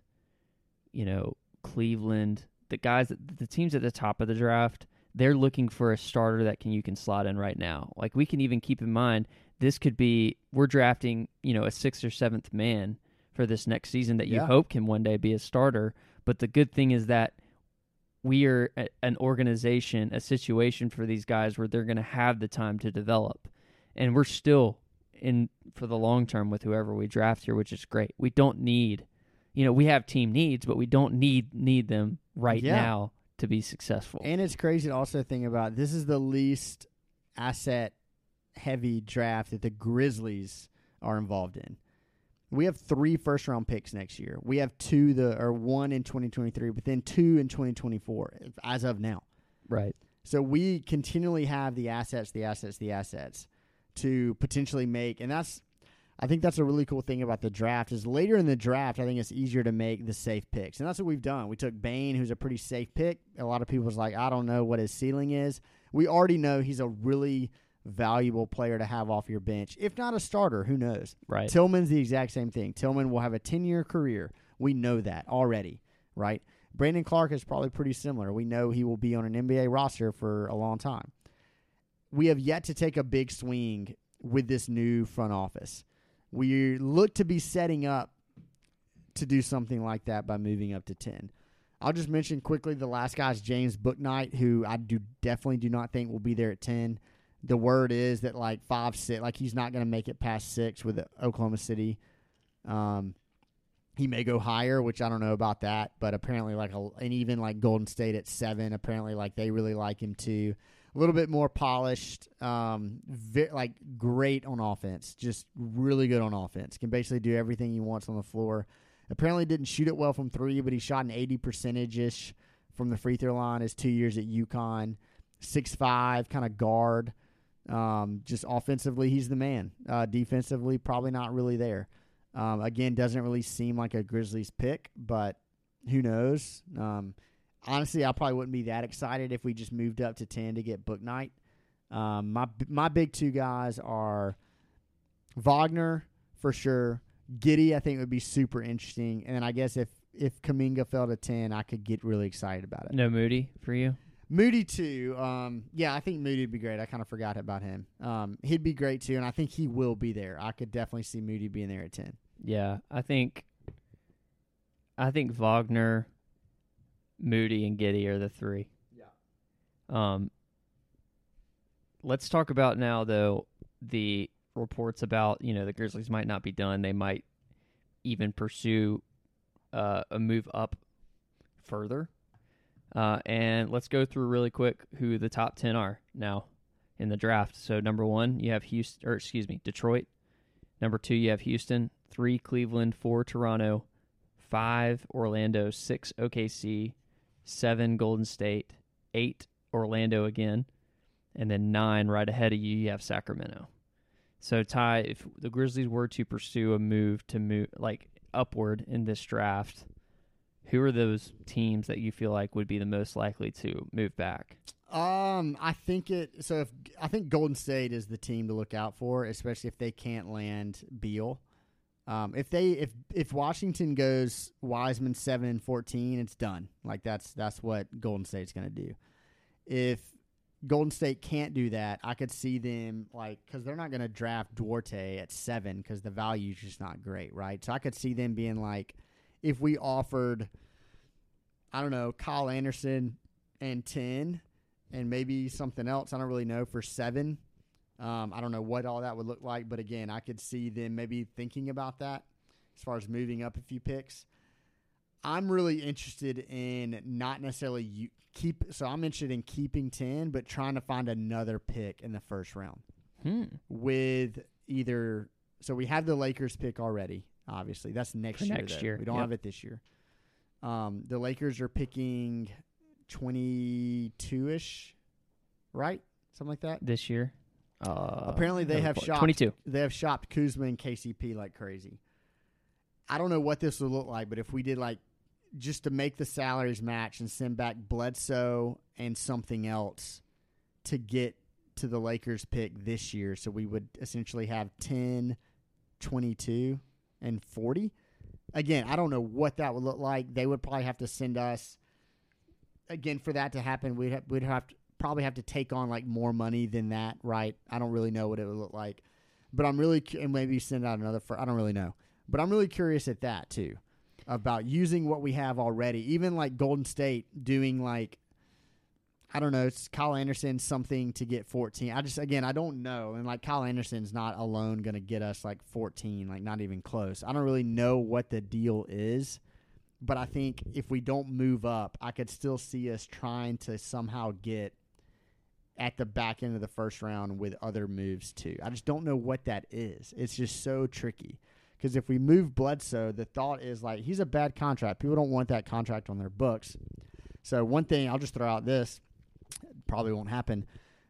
you know, Cleveland, the guys, the teams at the top of the draft, they're looking for a starter that can you can slot in right now. Like we can even keep in mind this could be we're drafting, you know, a sixth or seventh man for this next season that you Yeah. hope can one day be a starter. But the good thing is that we are a, an organization, a situation for these guys where they're going to have the time to develop, and we're still in for the long term with whoever we draft here, which is great. We don't need, you know, we have team needs, but we don't need need them right Yeah. now to be successful. And it's crazy to also think about this is the least asset heavy draft that the Grizzlies are involved in. We have three first round picks next year. We have two the or one in 2023, but then two in 2024 as of now. right. So we continually have the assets, the assets, the assets to potentially make, and that's. I think that's a really cool thing about the draft is later in the draft, I think it's easier to make the safe picks, and that's what we've done. We took Bane, who's a pretty safe pick. A lot of people's like, I don't know what his ceiling is. We already know he's a really valuable player to have off your bench, if not a starter. Who knows? Right. Tillman's the exact same thing. Tillman will have a 10 year career. We know that already, right? Brandon Clarke is probably pretty similar. We know he will be on an NBA roster for a long time. We have yet to take a big swing with this new front office. We look to be setting up to do something like that by moving up to 10. I'll just mention quickly the last guy's James Bouknight, who I do definitely do not think will be there at 10 the word is that like five six like he's not going to make it past six with Oklahoma City. Um, he may go higher, which I don't know about that, but apparently like a, and even like Golden State at seven, apparently like they really like him too. A little bit more polished, um, ve- like great on offense, just really good on offense. Can basically do everything he wants on the floor. Apparently didn't shoot it well from three, but he shot an eighty percentage ish from the free throw line. His two years at UConn, six five, kind of guard. Um, just offensively, he's the man. Uh, defensively, probably not really there. Um, again, doesn't really seem like a Grizzlies pick, but who knows? Um, honestly, I probably wouldn't be that excited if we just moved up to ten to get Bouknight. Um, my my big two guys are Wagner for sure. Giddey, I think would be super interesting, and I guess if if Kuminga fell to ten, I could get really excited about it. No Moody for you. Moody too. Um, yeah, I think Moody would be great. I kind of forgot about him. Um, he'd be great too, and I think he will be there. I could definitely see Moody being there at ten. Yeah, I think I think Wagner, Moody, and Giddey are the three. Yeah. Um. Let's talk about now though the reports about you know the Grizzlies might not be done. They might even pursue uh, a move up further. Uh, and let's go through really quick who the top ten are now in the draft. So number one, you have Houston, or excuse me, Detroit. Number two, you have Houston. Three, Cleveland. Four, Toronto. Five, Orlando. Six, OKC. Seven, Golden State. Eight, Orlando again. And then nine, right ahead of you, you have Sacramento. So, Ty, if the Grizzlies were to pursue a move to move like upward in this draft, who are those teams that you feel like would be the most likely to move back? Um, I think it. So if I think Golden State is the team to look out for, especially if they can't land Beal. Um, if they if if Washington goes Wiseman seven and fourteen, it's done. Like that's that's what Golden State's going to do. If Golden State can't do that, I could see them like because they're not going to draft Duarte at seven because the value is just not great, right? So I could see them being like, if we offered, I don't know, Kyle Anderson and ten, and maybe something else. I don't really know for seven. Um, I don't know what all that would look like, but again, I could see them maybe thinking about that as far as moving up a few picks. I'm really interested in not necessarily you keep. So I'm interested in keeping ten, but trying to find another pick in the first round Hmm. with either. So we have the Lakers pick already. Obviously, that's next For year. next though. year, we don't yep. have it this year. Um, the Lakers are picking twenty two ish, right? Something like that. This year, uh, Apparently, they have shopped. 22. They have shopped Kuzma and KCP like crazy. I don't know what this would look like, but if we did like just to make the salaries match and send back Bledsoe and something else to get to the Lakers pick this year, so we would essentially have 10, 22, and 40. Again, I don't know what that would look like. They would probably have to send us again for that to happen. We'd we'd have to probably have to take on like more money than that, right? I don't really know what it would look like, but I'm really and maybe send out another. For, I don't really know, but I'm really curious at that too about using what we have already. Even like Golden State doing like I don't know, it's Kyle Anderson something to get 14. I just again I don't know, and like Kyle Anderson's not alone going to get us like 14, like not even close. I don't really know what the deal is, but I think if we don't move up, I could still see us trying to somehow get at the back end of the first round with other moves too. I just don't know what that is. It's just so tricky. Because if we move Bledsoe, the thought is like he's a bad contract. People don't want that contract on their books. So one thing I'll just throw out this probably won't happen,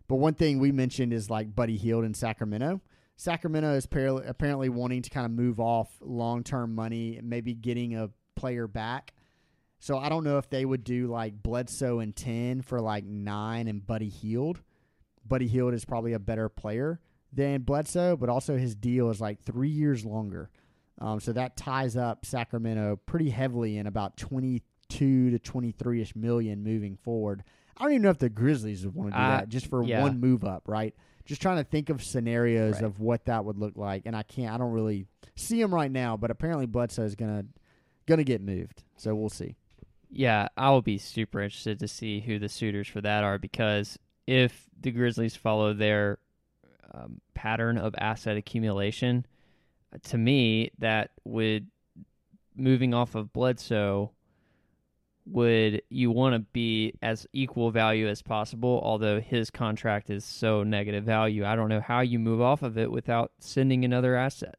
but one thing we mentioned is like Buddy Hield in Sacramento. Sacramento is apparently, apparently wanting to kind of move off long term money, maybe getting a player back. So I don't know if they would do like Bledsoe and ten for like nine and Buddy Hield. Buddy Hield is probably a better player than Bledsoe, but also his deal is like three years longer. Um, so that ties up Sacramento pretty heavily in about twenty-two to twenty-three ish million moving forward. I don't even know if the Grizzlies would want to do that just for yeah. one move up, right? Just trying to think of scenarios Right. of what that would look like, and I can't. I don't really see him right now, but apparently Bledsoe is gonna gonna get moved, so we'll see. Yeah, I will be super interested to see who the suitors for that are because if the Grizzlies follow their um, pattern of asset accumulation, uh, to me, that would moving off of Bledsoe would you want to be as equal value as possible although his contract is so negative value? I don't know how you move off of it without sending another asset.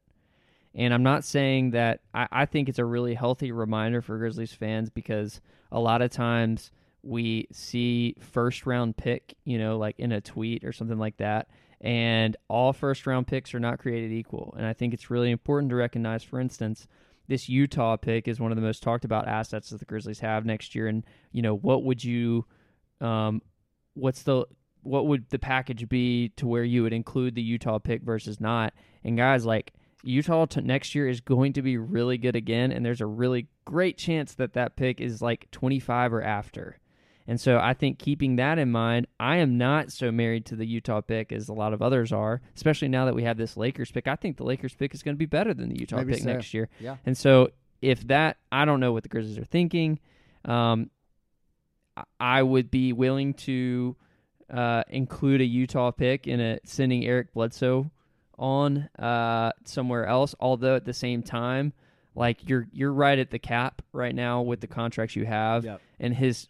And i'm not saying that i, I think it's a really healthy reminder for grizzlies fans because a lot of times we see first round pick you know like in a tweet or something like that and all first round picks are not created equal. And i think it's really important to recognize for instance this Utah pick is one of the most talked about assets that the Grizzlies have next year. And you know, what would you, um, what's the what would the package be to where you would include the Utah pick versus not? And guys, like Utah to next year is going to be really good again, and there's a really great chance that that pick is like 25 or after. And so I think keeping that in mind, I am not so married to the Utah pick as a lot of others are, especially now that we have this Lakers pick. I think the Lakers pick is going to be better than the Utah Maybe pick so. next year. Yeah. And so if that, I don't know what the Grizzlies are thinking. Um, I- would be willing to uh, include a Utah pick in a sending Eric Bledsoe on uh, somewhere else. Although at the same time, like you're you're right at the cap right now with the contracts you have, Yep. and his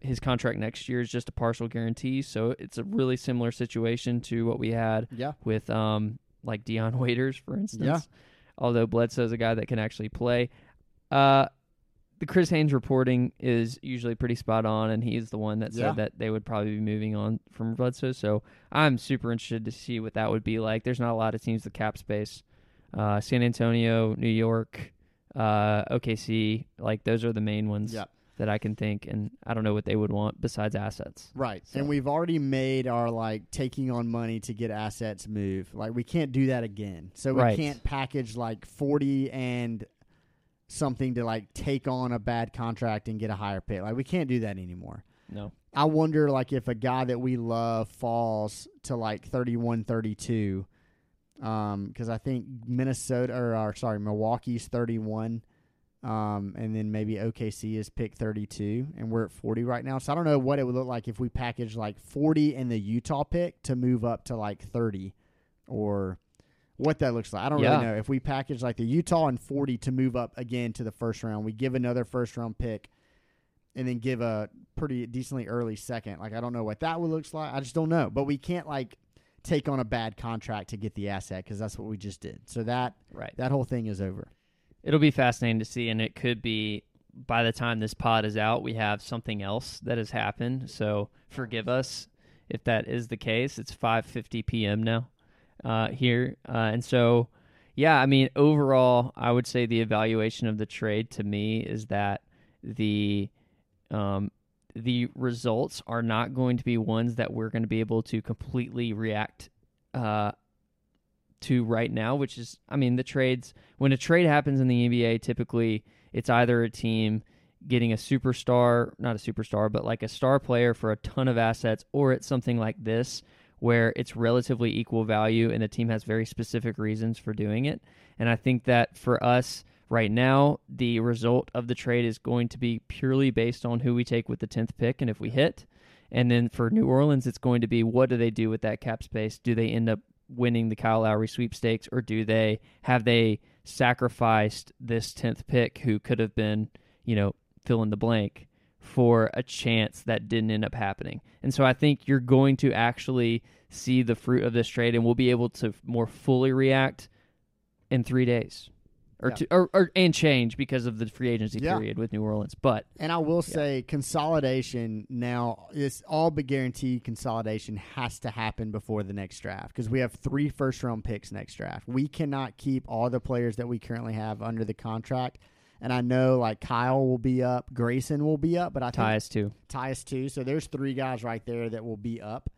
his contract next year is just a partial guarantee. So it's a really similar situation to what we had Yeah. with um like Dion Waiters, for instance. Yeah. Although Bledsoe's a guy that can actually play. Uh the Chris Haynes reporting is usually pretty spot on, and he's the one that said Yeah. that they would probably be moving on from Bledsoe. So I'm super interested to see what that would be like. There's not a lot of teams with cap space. Uh, San Antonio, New York, uh, OKC. Like those are the main ones Yep. That I can think, and I don't know what they would want besides assets. Right. So- And we've already made our like taking on money to get assets move. Like we can't do that again. So we Right. can't package like 40 and something to like take on a bad contract and get a higher pay. Like we can't do that anymore. No. I wonder like if a guy that we love falls to like 31 32 um cuz I think Minnesota or, or sorry Milwaukee's 31 um and then maybe OKC is pick 32 and we're at 40 right now. So I don't know what it would look like if we package like 40 and the Utah pick to move up to like 30 or what that looks like. I don't Yeah. really know. If we package like the Utah and 40 to move up again to the first round, we give another first round pick and then give a pretty decently early second. Like I don't know what that would looks like. I just don't know. But we can't like take on a bad contract to get the asset because that's what we just did. So that Right. that whole thing is over. It'll be fascinating to see, and it could be by the time this pod is out, we have something else that has happened. So forgive us if that is the case. It's 5:50 p.m. now uh, here, uh, and so yeah, I mean overall, I would say the evaluation of the trade to me is that the um, the results are not going to be ones that we're going to be able to completely react uh, to right now, which is, I mean, the trades. When a trade happens in the NBA, typically it's either a team getting a superstar, not a superstar, but like a star player for a ton of assets, or it's something like this where it's relatively equal value and the team has very specific reasons for doing it. And I think that for us right now, the result of the trade is going to be purely based on who we take with the 10th pick and if we hit. And then for New Orleans, it's going to be what do they do with that cap space? Do they end up winning the Kyle Lowry sweepstakes, or do they have they sacrificed this tenth pick, who could have been, you know, fill in the blank, for a chance that didn't end up happening? And so I think you're going to actually see the fruit of this trade, and we'll be able to more fully react in three days. Or, Yeah. or, or and change because of the free agency Yeah. period with New Orleans, but And I will say consolidation now is all but guaranteed consolidation has to happen before the next draft because we have three first round picks next draft. We cannot keep all the players that we currently have under the contract. And I know like Kyle will be up, Grayson will be up, but I think Tyus too. Tyus too. So there's three guys right there that will be up.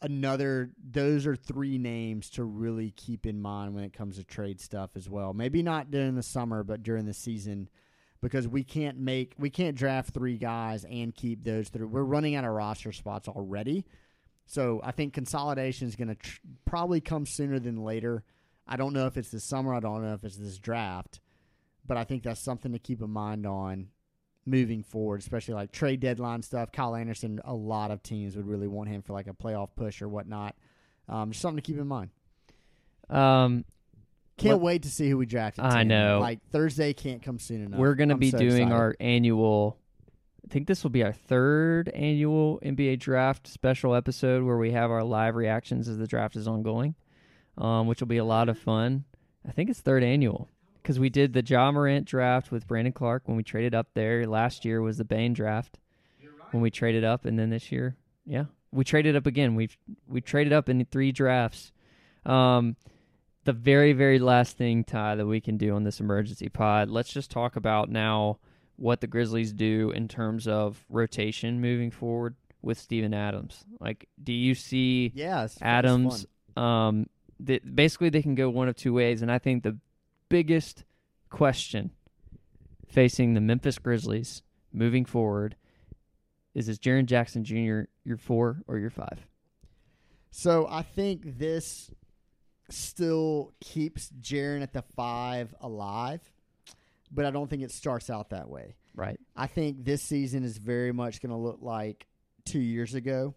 Another, those are three names to really keep in mind when it comes to trade stuff as well. Maybe not during the summer, but during the season, because we can't make, we can't draft three guys and keep those three. We're running out of roster spots already. So I think consolidation is going to tr- probably come sooner than later. I don't know if it's this summer. I don't know if it's this draft, but I think that's something to keep in mind on moving forward, especially like trade deadline stuff. Kyle Anderson, a lot of teams would really want him for like a playoff push or whatnot. Um, just something to keep in mind. Um, Can't What- wait to see who we draft. I 10. know. Like Thursday can't come soon enough. We're going to I'm be so doing excited. our annual. I think this will be our third annual NBA draft special episode where we have our live reactions as the draft is ongoing, um, which will be a lot of fun. I think it's third annual because we did the Ja Morant draft with Brandon Clarke when we traded up there. Last year was the Bane draft when we traded up, and then this year, yeah, we traded up again. We've we traded up in three drafts. Um, the very very last thing ty that we can do on this emergency pod let's just talk about now what the grizzlies do in terms of rotation moving forward with steven adams like do you see yeah it's adams um basically they can go one of two ways and i think the biggest question facing the memphis grizzlies moving forward is is Jaren jackson jr your four or your five? So I think this still keeps Jaren at the five alive, but I don't think it starts out that way. right. I think this season is very much going to look like two years ago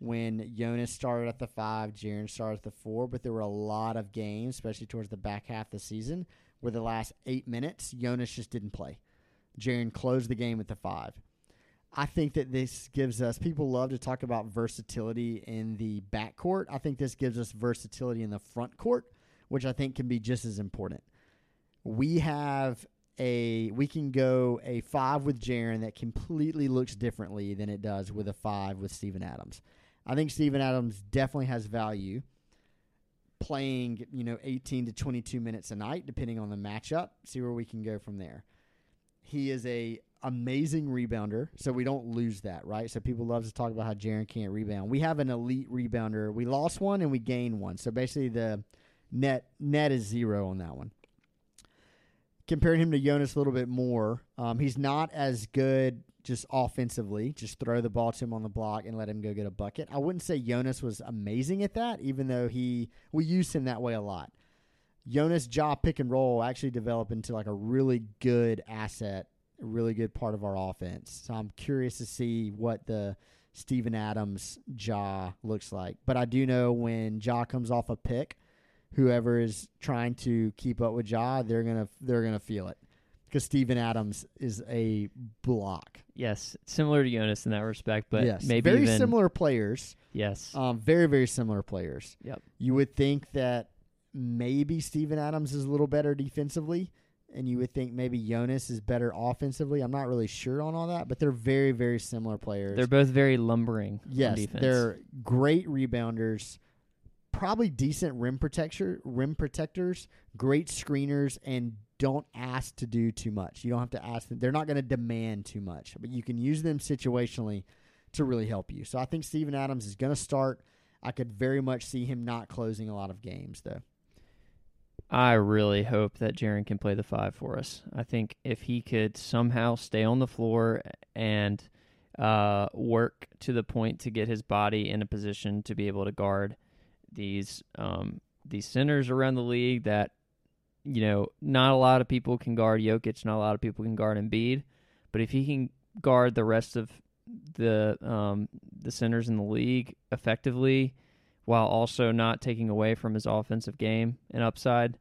when Jonas started at the five, Jaren started at the four, but there were a lot of games, especially towards the back half of the season, where the last eight minutes, Jonas just didn't play. Jaren closed the game at the five. I think that this gives us, people love to talk about versatility in the backcourt. I think this gives us versatility in the front court, which I think can be just as important. We have a we can go a five with Jaren that completely looks differently than it does with a five with Steven Adams. I think Steven Adams definitely has value. playing, you know, 18 to 22 minutes a night, depending on the matchup. See where we can go from there. He is a amazing rebounder, so we don't lose that, right? So people love to talk about how Jaren can't rebound. We have an elite rebounder. We lost one and we gained one. So basically, the net net is zero on that one. Comparing him to Jonas a little bit more, um, he's not as good just offensively. Just throw the ball to him on the block and let him go get a bucket. I wouldn't say Jonas was amazing at that, even though he we used him that way a lot. Jonas job pick and roll actually developed into like a really good asset, a really good part of our offense. So I'm curious to see what the Steven Adams Ja looks like. But I do know when Ja comes off a pick, whoever is trying to keep up with Ja, they're gonna they're gonna feel it because Steven Adams is a block. Yes, similar to Jonas in that respect, but yes, maybe very even similar players. Yes. Um, very very similar players. yep. You would think that maybe Steven Adams is a little better defensively, and you would think maybe Jonas is better offensively. I'm not really sure on all that, but they're very, very similar players. They're both very lumbering. on yes, defense. they're great rebounders, probably decent rim protector, rim protectors, great screeners, and don't ask to do too much. You don't have to ask them. They're not going to demand too much, but you can use them situationally to really help you. So I think Steven Adams is going to start. I could very much see him not closing a lot of games though. I really hope that Jaren can play the five for us. I think if he could somehow stay on the floor and uh, work to the point to get his body in a position to be able to guard these um, these centers around the league that you know not a lot of people can guard Jokic, not a lot of people can guard Embiid, but if he can guard the rest of the um, the centers in the league effectively while also not taking away from his offensive game and upside.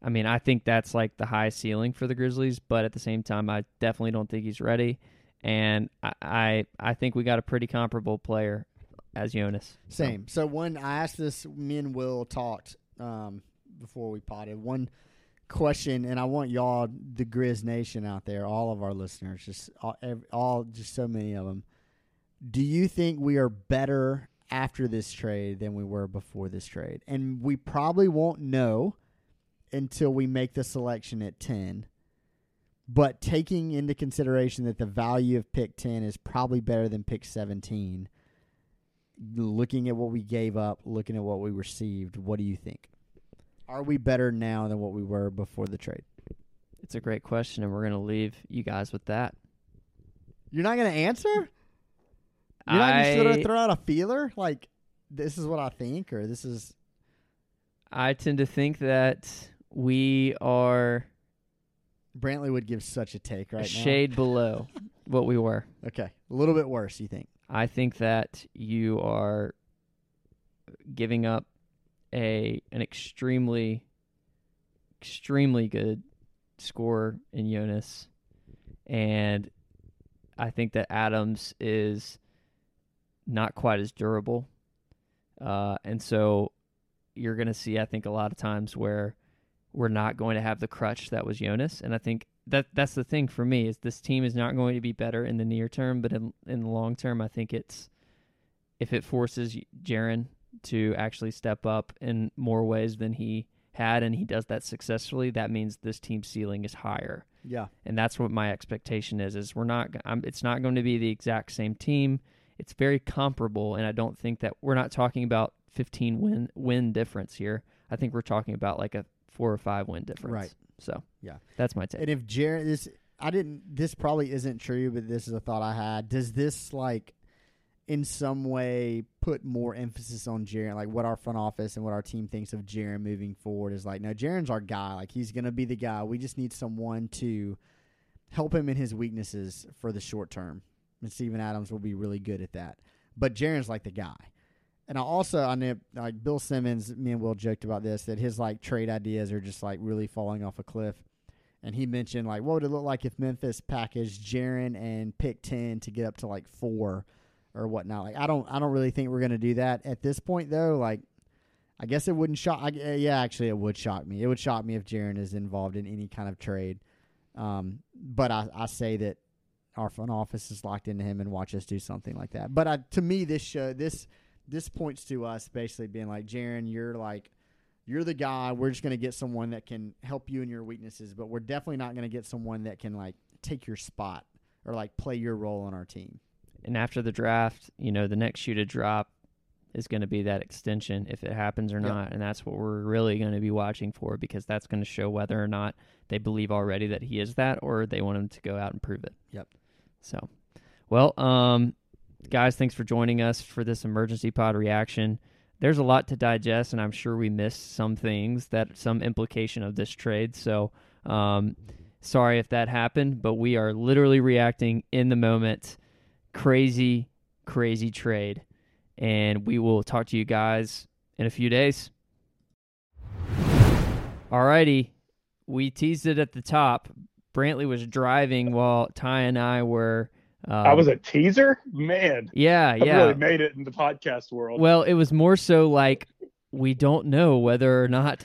I mean, I think that's like the high ceiling for the Grizzlies, but at the same time, I definitely don't think he's ready. And I, I, I think we got a pretty comparable player as Jonas. So, Same. So when I asked this, me and Will talked um, before we potted. One question, and I want y'all, the Grizz Nation out there, all of our listeners, just all, ev- all just so many of them. Do you think we are better after this trade than we were before this trade? And we probably won't know until we make the selection at ten. But taking into consideration that the value of pick ten is probably better than pick seventeen looking at what we gave up, looking at what we received, what do you think? Are we better now than what we were before the trade? it's a great question, and we're going to leave you guys with that. You're not going to answer? You're not just going to throw out a feeler like this is what I think or this is I tend to think that we are Brantley would give such a take right a shade below what we were. Okay, a little bit worse, you think? I think that you are giving up a an extremely extremely good scorer in Jonas and I think that Adams is not quite as durable. Uh, and so you're going to see I think a lot of times where we're not going to have the crutch that was Jonas and I think that that's the thing for me is this team is not going to be better in the near term, but in in the long term, I think it's if it forces Jaren to actually step up in more ways than he had, and he does that successfully, that means this team's ceiling is higher, Yeah. and that's what my expectation is. Is we're not, I'm, it's not going to be the exact same team. It's very comparable, and I don't think that we're not talking about 15 win win difference here. I think we're talking about like a four or five win difference. Right. So Yeah. that's my take. And if jared this I didn't this probably isn't true, but this is a thought I had. Does this like in some way put more emphasis on Jaren, like what our front office and what our team thinks of Jaren moving forward is like, no, Jaren's our guy. Like he's gonna be the guy. We just need someone to help him in his weaknesses for the short term. And Steven Adams will be really good at that. But Jaren's like the guy. And I also I know like Bill Simmons, me and Will joked about this, that his like trade ideas are just like really falling off a cliff. And he mentioned like what would it look like if Memphis packaged Jaren and pick ten to get up to like four or whatnot. Like I don't I don't really think we're gonna do that at this point though. Like I guess it wouldn't shock. I, uh, yeah, actually, it would shock me. It would shock me if Jaren is involved in any kind of trade. Um, but I, I say that our front office is locked into him and watch us do something like that. But I, to me, this show this this points to us basically being like, Jaren, you're like you're the guy. We're just going to get someone that can help you in your weaknesses, but we're definitely not going to get someone that can like take your spot or like play your role on our team. And after the draft, you know, the next shoe to drop is going to be that extension if it happens or Yep. not. And that's what we're really going to be watching for because that's going to show whether or not they believe already that he is that or they want him to go out and prove it. Yep. So, well, um, guys, thanks for joining us for this emergency pod reaction. There's a lot to digest, and I'm sure we missed some things that some implication of this trade. So, um, sorry if that happened, but we are literally reacting in the moment. Crazy, crazy trade. And we will talk to you guys in a few days. Alrighty. We teased it at the top. Brantley was driving while Ty and I were. Um, I was a teaser, man. Yeah, I yeah. really made it in the podcast world. Well, it was more so like we don't know whether or not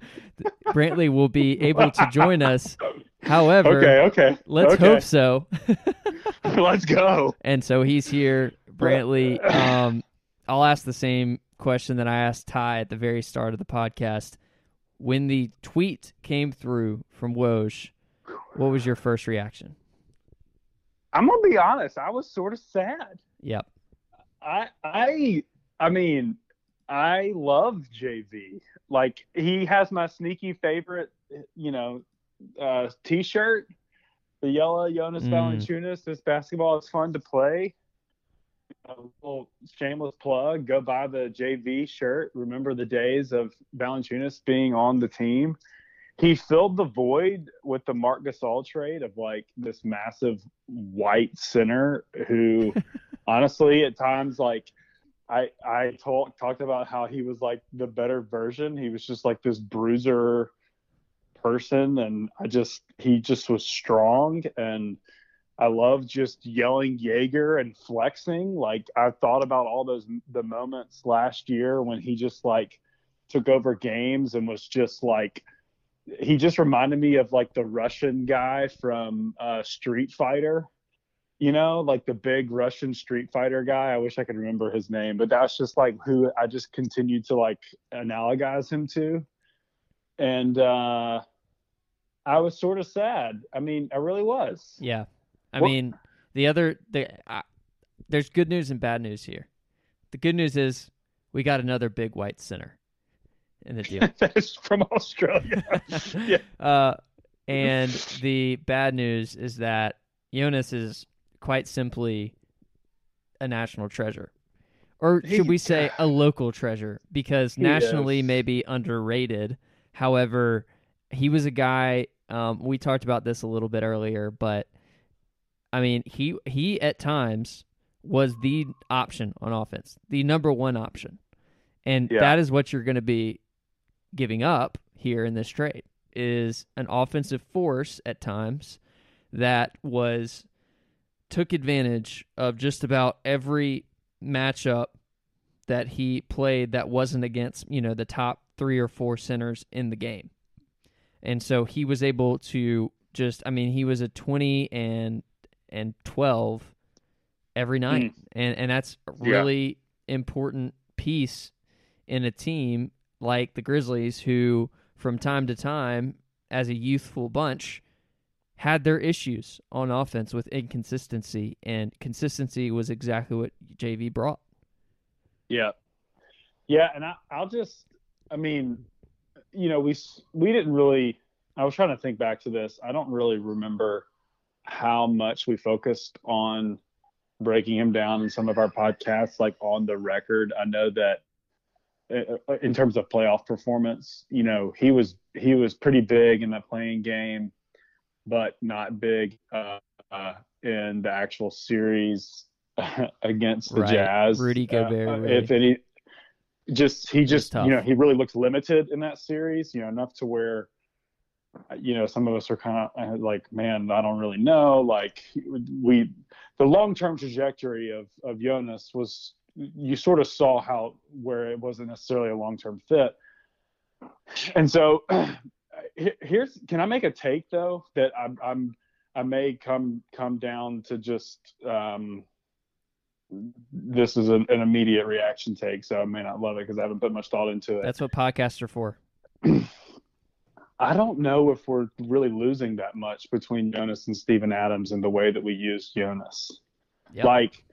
Brantley will be able to join us. However, okay, okay. let's okay. hope so. let's go. and so he's here, Brantley. Um, I'll ask the same question that I asked Ty at the very start of the podcast. When the tweet came through from Woj, what was your first reaction? I'm gonna be honest. I was sort of sad. Yep. I I I mean, I love JV. Like he has my sneaky favorite, you know, uh, T-shirt, the yellow Jonas Mm. Valanciunas. This basketball is fun to play. A little shameless plug: go buy the JV shirt. Remember the days of Valanciunas being on the team. He filled the void with the Marc Gasol trade of like this massive white center who honestly at times like I I talked talked about how he was like the better version. He was just like this bruiser person and I just he just was strong and I love just yelling Jaeger and flexing. Like I thought about all those the moments last year when he just like took over games and was just like he just reminded me of like the Russian guy from uh, Street Fighter you know, like the big Russian Street Fighter guy. I wish I could remember his name, but that's just like who I just continued to like analogize him to. And uh I was sort of sad. I mean, I really was. Yeah. I What- mean, the other the uh, there's good news and bad news here. The good news is we got another big white center in the deal. That's from Australia. yeah. Uh, and the bad news is that Jonas is quite simply a national treasure. Or should we say a local treasure? Because nationally is. may be underrated. However, he was a guy. Um, we talked about this a little bit earlier, but I mean, he he at times was the option on offense, the number one option, and Yeah. that is what you're going to be giving up here in this trade is an offensive force at times that was took advantage of just about every matchup that he played that wasn't against, you know, the top 3 or 4 centers in the game. And so he was able to just I mean, he was a 20 and and 12 every night. Mm. And and that's a Yeah. really important piece in a team like the Grizzlies who from time to time as a youthful bunch had their issues on offense with inconsistency and consistency was exactly what JV brought. Yeah. Yeah, and I, I'll just, I mean, you know, we we didn't really. I was trying to think back to this. I don't really remember how much we focused on breaking him down in some of our podcasts, like on the record. I know that uh, in terms of playoff performance, you know, he was he was pretty big in the play-in game, but not big uh, uh, in the actual series against the Right. Jazz. Rudy Gobert, Uh, really. If any, just he just you know he really looks limited in that series. You know enough to where. uh, You know, some of us are kind of like, man, I don't really know. Like, we, the long-term trajectory of of Jonas was, you sort of saw how where it wasn't necessarily a long-term fit. And so, here's, can I make a take though that I'm, I'm I may come come down to just um, this is an, an immediate reaction take, so I may not love it because I haven't put much thought into it. That's what podcasts are for. I don't know if we're really losing that much between Jonas and Steven Adams and the way that we use Jonas. Yep. Like,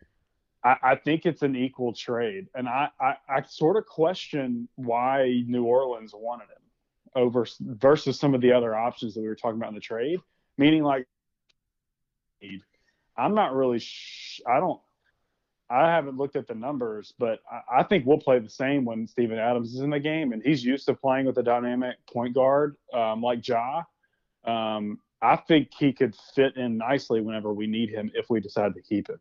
I, I think it's an equal trade, and I, I, I sort of question why New Orleans wanted him over versus some of the other options that we were talking about in the trade. Meaning, like, I'm not really. Sh- I don't. I haven't looked at the numbers, but I, I think we'll play the same when Steven Adams is in the game, and he's used to playing with a dynamic point guard um, like Ja. Um, I think he could fit in nicely whenever we need him if we decide to keep him.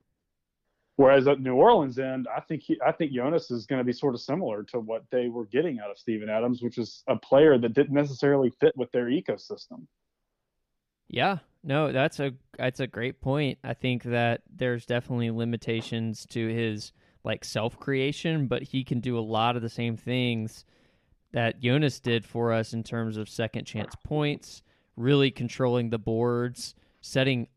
Whereas at New Orleans end, I think he, I think Jonas is going to be sort of similar to what they were getting out of Steven Adams, which is a player that didn't necessarily fit with their ecosystem. Yeah, no, that's a that's a great point. I think that there's definitely limitations to his like self creation, but he can do a lot of the same things that Jonas did for us in terms of second chance points, really controlling the boards, setting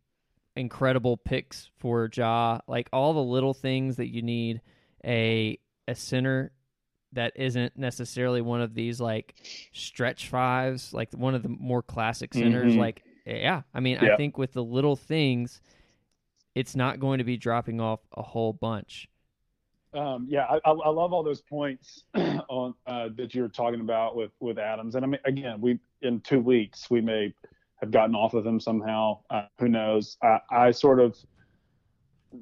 incredible picks for Ja, like all the little things that you need a a center that isn't necessarily one of these like stretch fives, like one of the more classic centers. Mhm. Like, yeah, I mean, I think with the little things, it's not going to be dropping off a whole bunch. Um, yeah, I, I I love all those points on uh, that you're talking about with with Adams, and I mean, again, we in two weeks we may have gotten off of him somehow. Uh, who knows? I, I sort of,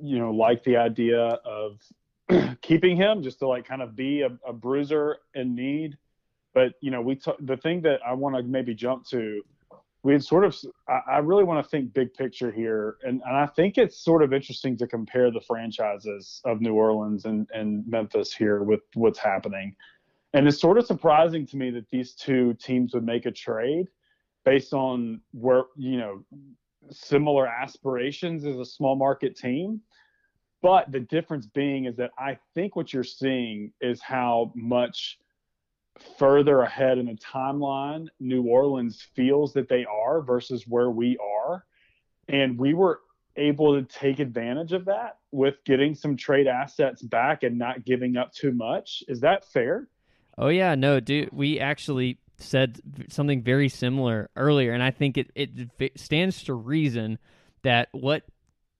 you know, like the idea of keeping him just to like kind of be a, a bruiser in need. But you know, we t- the thing that I want to maybe jump to, we had sort of. I, really want to think big picture here, and and I think it's sort of interesting to compare the franchises of New Orleans and and Memphis here with what's happening. And it's sort of surprising to me that these two teams would make a trade based on where you know similar aspirations as a small market team. But the difference being is that I think what you're seeing is how much further ahead in the timeline New Orleans feels that they are versus where we are. And we were able to take advantage of that with getting some trade assets back and not giving up too much. Is that fair? Oh yeah, no, dude. We actually said something very similar earlier, and I think it it stands to reason that what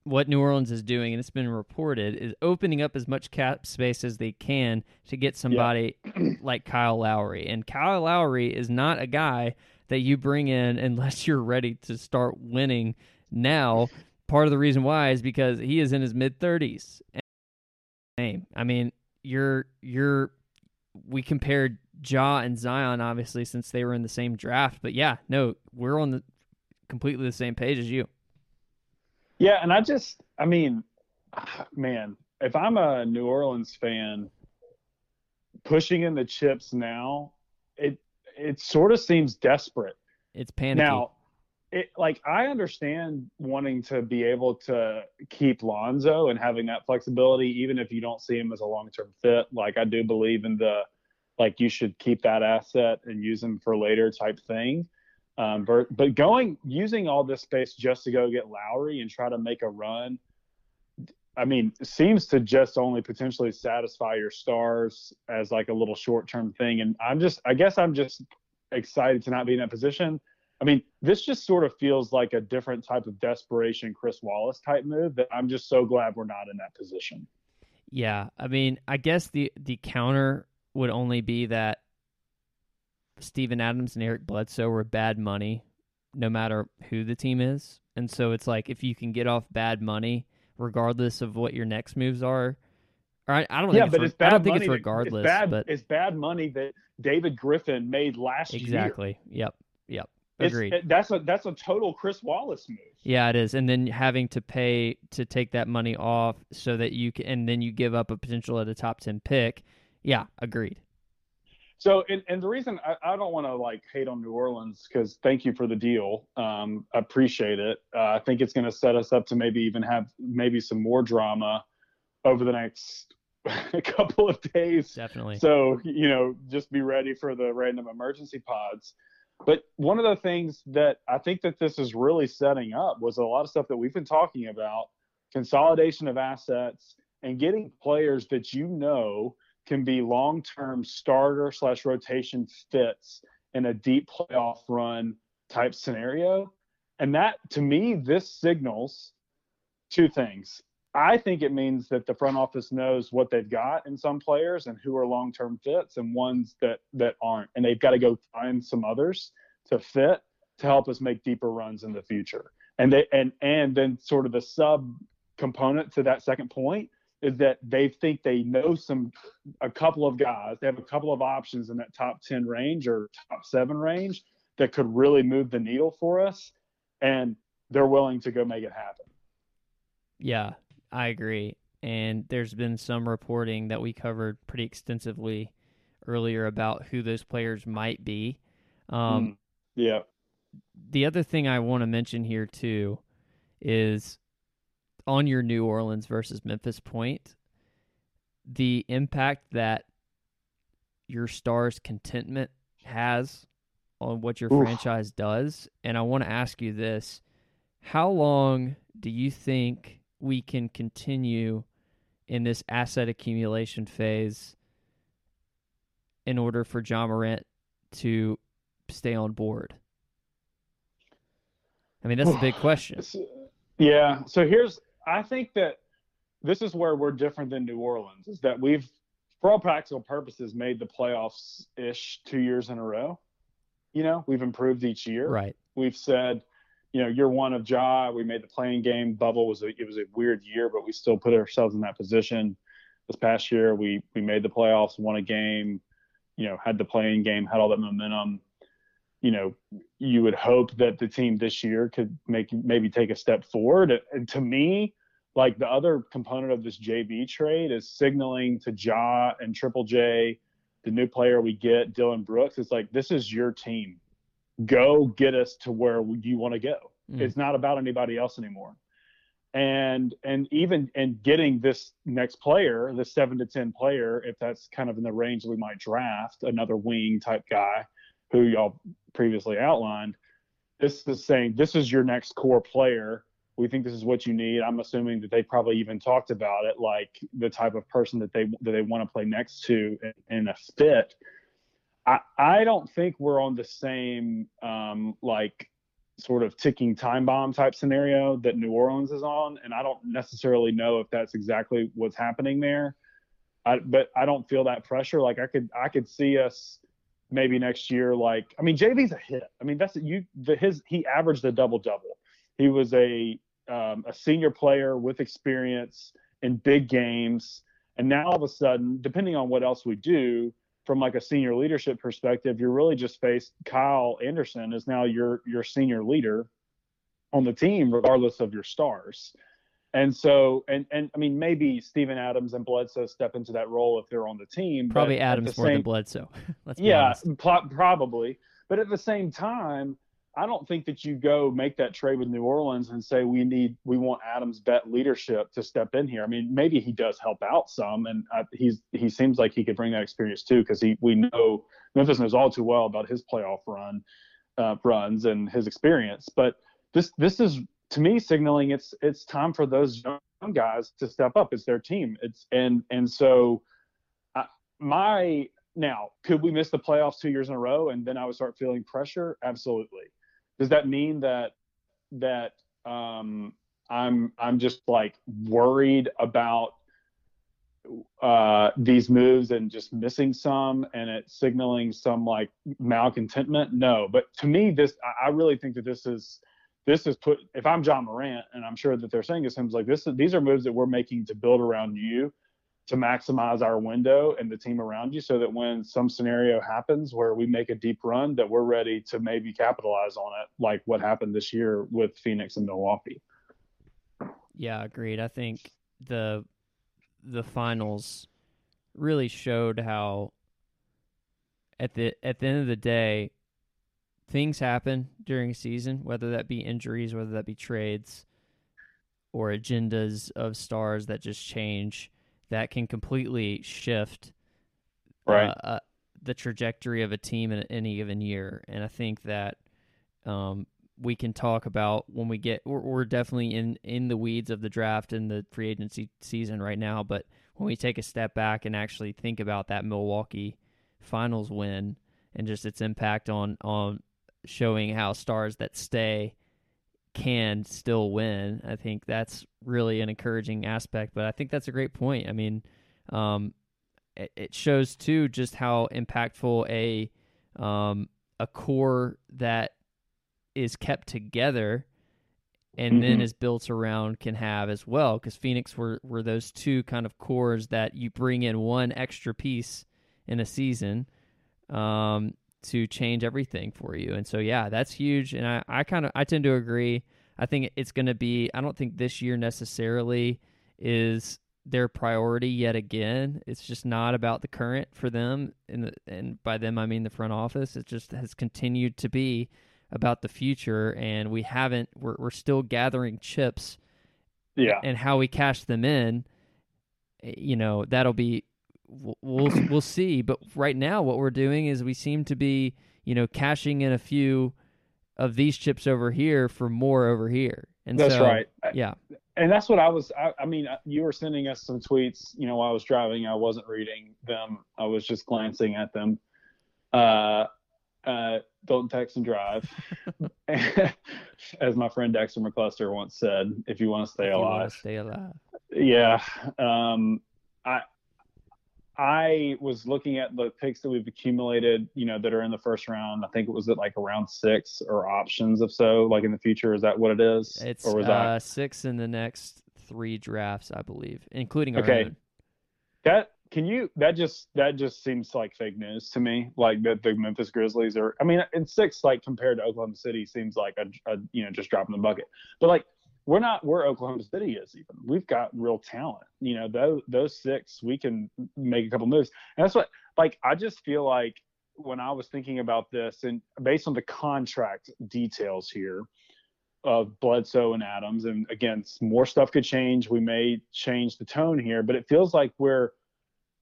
what New Orleans is doing, and it's been reported, is opening up as much cap space as they can to get somebody like Kyle Lowry. And Kyle Lowry is not a guy that you bring in unless you're ready to start winning now. Part of the reason why is because he is in his mid thirties. Name. I mean, you're you're we compared Ja and Zion obviously since they were in the same draft, but yeah, no, we're on the completely the same page as you. Yeah, and I just, I mean, man, if I'm a New Orleans fan, pushing in the chips now, it it sort of seems desperate. It's panicky. Now, it like I understand wanting to be able to keep Lonzo and having that flexibility, even if you don't see him as a long term fit. Like I do believe in the like you should keep that asset and use him for later type thing. Um, but, but going using all this space just to go get Lowry and try to make a run, I mean, seems to just only potentially satisfy your stars as like a little short term thing. And I'm just, I guess I'm just excited to not be in that position. I mean, this just sort of feels like a different type of desperation, Chris Wallace type move that I'm just so glad we're not in that position. Yeah, I mean, I guess the the counter would only be that Steven Adams and Eric Bledsoe were bad money, no matter who the team is, and so it's like if you can get off bad money, regardless of what your next moves are. Or I, I don't yeah, think but it's, it's I don't think money. it's that- regardless, it's bad, but it's bad money that David Griffin made last year. exactly. Yep. Yep. Agreed. that's a that's a total Chris Wallace move. Yeah, it is. And then having to pay to take that money off so that you can, and then you give up a potential at a top 10 pick. Yeah, agreed. So, and, and the reason I, I don't want to like hate on New Orleans because thank you for the deal. Um, I appreciate it. Uh, I think it's going to set us up to maybe even have maybe some more drama over the next couple of days. Definitely. So, you know, just be ready for the random emergency pods. But one of the things that I think that this is really setting up was a lot of stuff that we've been talking about consolidation of assets, and getting players that you know can be long term starter slash rotation fits in a deep playoff run type scenario. And that to me, this signals two things. I think it means that the front office knows what they've got in some players and who are long term fits and ones that that aren't. And they've got to go find some others to fit to help us make deeper runs in the future. And they and and then sort of the sub component to that second point is that they think they know some a couple of guys. They have a couple of options in that top 10 range or top 7 range that could really move the needle for us and they're willing to go make it happen. Yeah, I agree. And there's been some reporting that we covered pretty extensively earlier about who those players might be. Um, Mm. Yeah. the other thing I want to mention here too is on your New Orleans versus Memphis point, the impact that your star's contentment has on what your Oof. franchise does. And I want to ask you this how long do you think we can continue in this asset accumulation phase in order for Ja Morant to stay on board? I mean, that's a big question. Yeah. So here's, I think that this is where we're different than New Orleans is that we've, for all practical purposes, made the playoffs ish two years in a row. You know, we've improved each year. Right. We've said, you know, year one of Ja, we made the play-in game. Bubble was a, it was a weird year, but we still put ourselves in that position. This past year, we we made the playoffs, won a game, you know, had the play-in game, had all that momentum. You know, you would hope that the team this year could make maybe take a step forward. And to me, like the other component of this JV trade is signaling to Ja and Triple J, the new player we get, Dillon Brooks. It's like this is your team. Go get us to where you want to go. Mm. It's not about anybody else anymore. And and even and getting this next player, the seven to ten player, if that's kind of in the range we might draft, another wing type guy who y'all previously outlined. This is saying this is your next core player. We think this is what you need. I'm assuming that they probably even talked about it, like the type of person that they that they want to play next to in, in a fit. I I don't think we're on the same um, like sort of ticking time bomb type scenario that New Orleans is on, and I don't necessarily know if that's exactly what's happening there. I, but I don't feel that pressure. Like I could I could see us maybe next year. Like I mean, JV's a hit. I mean that's you the his he averaged a double double. He was a um, a senior player with experience in big games, and now all of a sudden, depending on what else we do, from like a senior leadership perspective, you're really just faced Kyle Anderson is now your your senior leader on the team, regardless of your stars. And so, and and I mean, maybe Steven Adams and Bledsoe step into that role if they're on the team. Probably Adams more than Bledsoe. Let's yeah, pl- probably. But at the same time, I don't think that you go make that trade with New Orleans and say we need we want Adams bet leadership to step in here. I mean, maybe he does help out some, and uh, he's he seems like he could bring that experience too because he we know Memphis knows all too well about his playoff run uh, runs and his experience. But this this is to me signaling it's it's time for those young guys to step up. It's their team. It's and and so I, my now could we miss the playoffs two years in a row and then I would start feeling pressure? Absolutely. Does that mean that that um, I'm I'm just like worried about uh, these moves and just missing some and it signaling some like malcontentment? No, but to me, this I, I really think that this is this is put. If I'm Ja Morant, and I'm sure that they're saying this, him like this. These are moves that we're making to build around you to maximize our window and the team around you so that when some scenario happens where we make a deep run that we're ready to maybe capitalize on it like what happened this year with Phoenix and Milwaukee. Yeah, agreed. I think the the finals really showed how at the at the end of the day things happen during a season, whether that be injuries, whether that be trades or agendas of stars that just change that can completely shift Right. uh, uh, the trajectory of a team in any given year. And I think that um, we can talk about when we get. We're, we're definitely in in the weeds of the draft and the free agency season right now, but when we take a step back and actually think about that Milwaukee finals win and just its impact on on showing how stars that stay can still win. I think that's really an encouraging aspect. But I think that's a great point. I mean, um, it, it shows too just how impactful a um, a core that is kept together and then Mhm. is built around can have as well. Because Phoenix were were those two kind of cores that you bring in one extra piece in a season. Um, to change everything for you. And so yeah, that's huge. And I, I kind of I tend to agree. I think it's going to be. I don't think this year necessarily is their priority yet again. It's just not about the current for them, and the, and by them I mean the front office. It just has continued to be about the future, and we haven't. We're we're still gathering chips Yeah. and how we cash them in, eh, you know, that'll be we'll we'll, we'll see. But right now, what we're doing is we seem to be, you know, cashing in a few of these chips over here for more over here. And That's so, right. Yeah, and that's what I was. I, I mean, you were sending us some tweets. You know, while I was driving, I wasn't reading them. I was just glancing at them. Uh, uh, don't text and drive, as my friend Dexter McCluster once said. If you want to stay alive, stay alive. yeah. Um, I I was looking at the picks that we've accumulated. You know, that are in the first round. I think it was at like around six or options if so like in the future. Is that what it is? It's or was uh, I six in the next three drafts, I believe, including our Okay. own. That can you that just that just seems like fake news to me. Like that the Memphis Grizzlies are. I mean, in six like compared to Oklahoma City seems like a, a you know just dropping the bucket. But like we're not where Oklahoma City is even. We've got real talent. You know those those six we can make a couple moves. And that's what like I just feel like when I was thinking about this and based on the contract details here of Bledsoe and Adams, and again, more stuff could change. We may change the tone here, but it feels like we're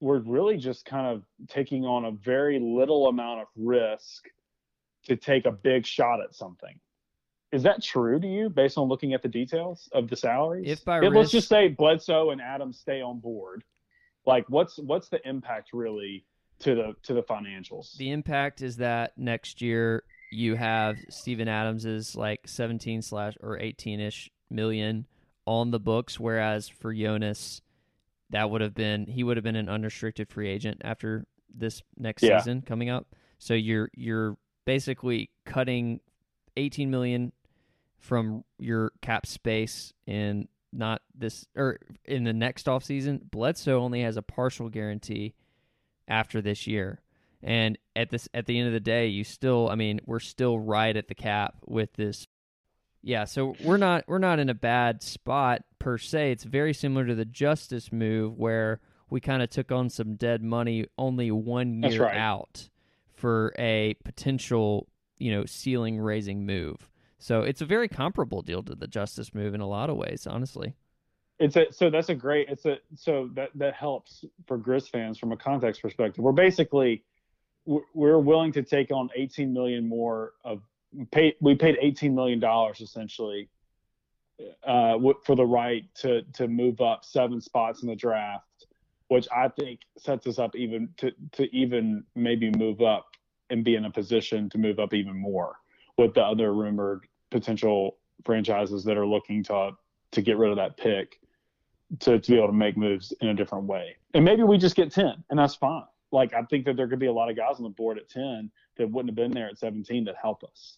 we're really just kind of taking on a very little amount of risk to take a big shot at something. Is that true to you, based on looking at the details of the salaries? If by let's just say Bledsoe and Adams stay on board, like what's what's the impact really to the to the financials? The impact is that next year you have Steven Adams's like 17 slash or 18 ish million on the books, whereas for Jonas, that would have been he would have been an unrestricted free agent after this next Yeah. season coming up. So you're you're basically cutting 18 million from your cap space in not this or in the next offseason. Bledsoe only has a partial guarantee after this year. And at this at the end of the day, you still I mean, we're still right at the cap with this yeah, so we're not we're not in a bad spot per se. It's very similar to the Justise move where we kind of took on some dead money only one year right. out for a potential, you know, ceiling raising move. So it's a very comparable deal to the Justise move in a lot of ways, honestly. it's a so that's a great it's a so that that helps for Grizz fans from a context perspective. We're basically we're- willing to take on 18 million more of pay we paid 18 million dollars essentially uh for the right to to move up seven spots in the draft which I think sets us up even to to even maybe move up and be in a position to move up even more with the other rumored potential franchises that are looking to to get rid of that pick to, to be able to make moves in a different way. And maybe we just get 10 and that's fine. Like I think that there could be a lot of guys on the board at 10 that wouldn't have been there at 17 that help us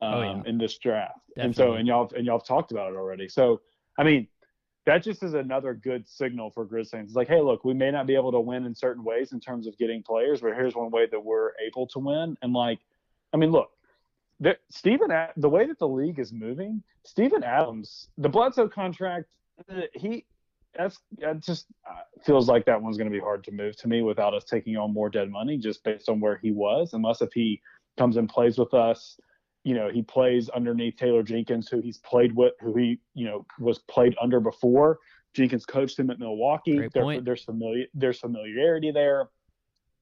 um, Oh, yeah. in this draft. And so, and y'all, and y'all have talked about it already. So, I mean, that just is another good signal for Grizz fans. It's like, hey, look, we may not be able to win in certain ways in terms of getting players, but here's one way that we're able to win. And like, I mean, look, the, Steven, the way that the league is moving, Steven Adams, the Bledsoe contract, uh, he, that's that just uh, feels like that one's going to be hard to move to me without us taking on more dead money just based on where he was. Unless if he comes and plays with us, you know, he plays underneath Taylor Jenkins, who he's played with, who he you know was played under before. Jenkins coached him at Milwaukee. Great There- point. there's familiar there's familiarity there.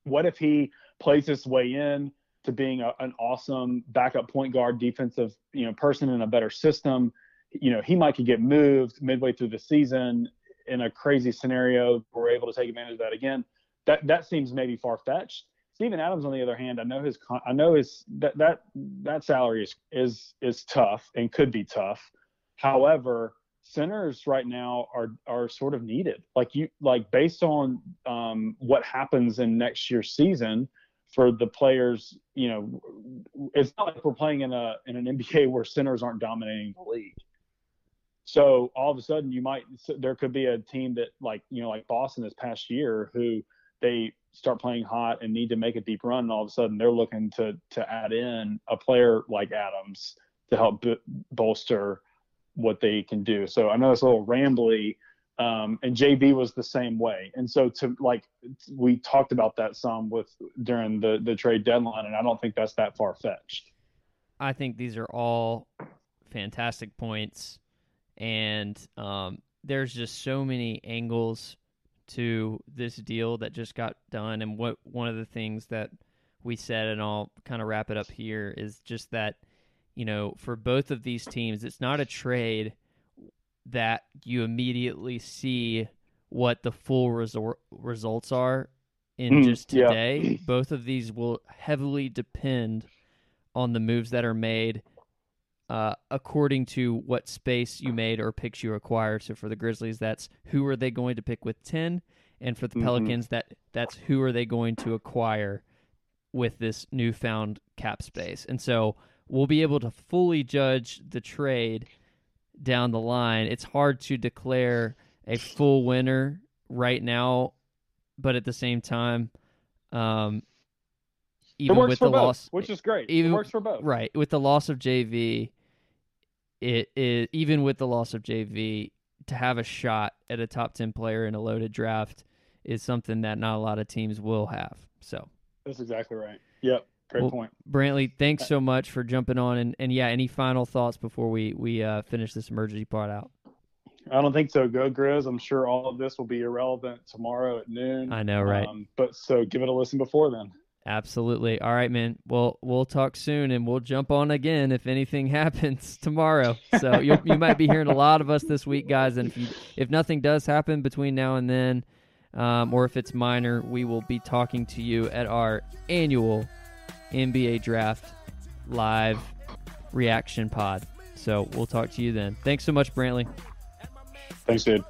What if he plays his way in to being a, an awesome backup point guard, defensive you know person in a better system. You know, he might could get moved midway through the season in a crazy scenario. We're able to take advantage of that again. That that seems maybe far fetched. Steven Adams, on the other hand, I know his I know his that that that salary is is is tough and could be tough. However, centers right now are are sort of needed. Like you like based on um, what happens in next year's season for the players, you know, it's not like we're playing in a in an NBA where centers aren't dominating the league. So all of a sudden, you might there could be a team that like you know like Boston this past year who they start playing hot and need to make a deep run, and all of a sudden they're looking to to add in a player like Adams to help b- bolster what they can do. So I know it's a little rambly, um, and JV was the same way. And so to like we talked about that some with during the the trade deadline, and I don't think that's that far fetched. I think these are all fantastic points, and um, there's just so many angles to this deal that just got done. And what one of the things that we said, and I'll kind of wrap it up here, is just that you know for both of these teams, it's not a trade that you immediately see what the full resor- results are in Mm, just yeah. today. Both of these will heavily depend on the moves that are made uh, according to what space you made or picks you acquired. So for the Grizzlies, that's who are they going to pick with ten, and for the Mhm. Pelicans, that that's who are they going to acquire with this newfound cap space. And so we'll be able to fully judge the trade down the line. It's hard to declare a full winner right now, but at the same time, um, even with the both, loss, which is great. even- it works for both. Right. With the loss of JV, it is even with the loss of JV, to have a shot at a top ten player in a loaded draft is something that not a lot of teams will have. So That's exactly right. Yep. Great Well, point. Brantley, thanks so much for jumping on and, and yeah, any final thoughts before we, we uh, finish this emergency part out? I don't think so. Go Grizz. I'm sure all of this will be irrelevant tomorrow at noon. I know, right? Um, but so give it a listen before then. Absolutely. All right, man. Well, we'll talk soon, and we'll jump on again if anything happens tomorrow. So you you might be hearing a lot of us this week, guys. And if you, if nothing does happen between now and then, um, or if it's minor, we will be talking to you at our annual NBA Draft live reaction pod. So we'll talk to you then. Thanks so much, Brantley. Thanks, dude.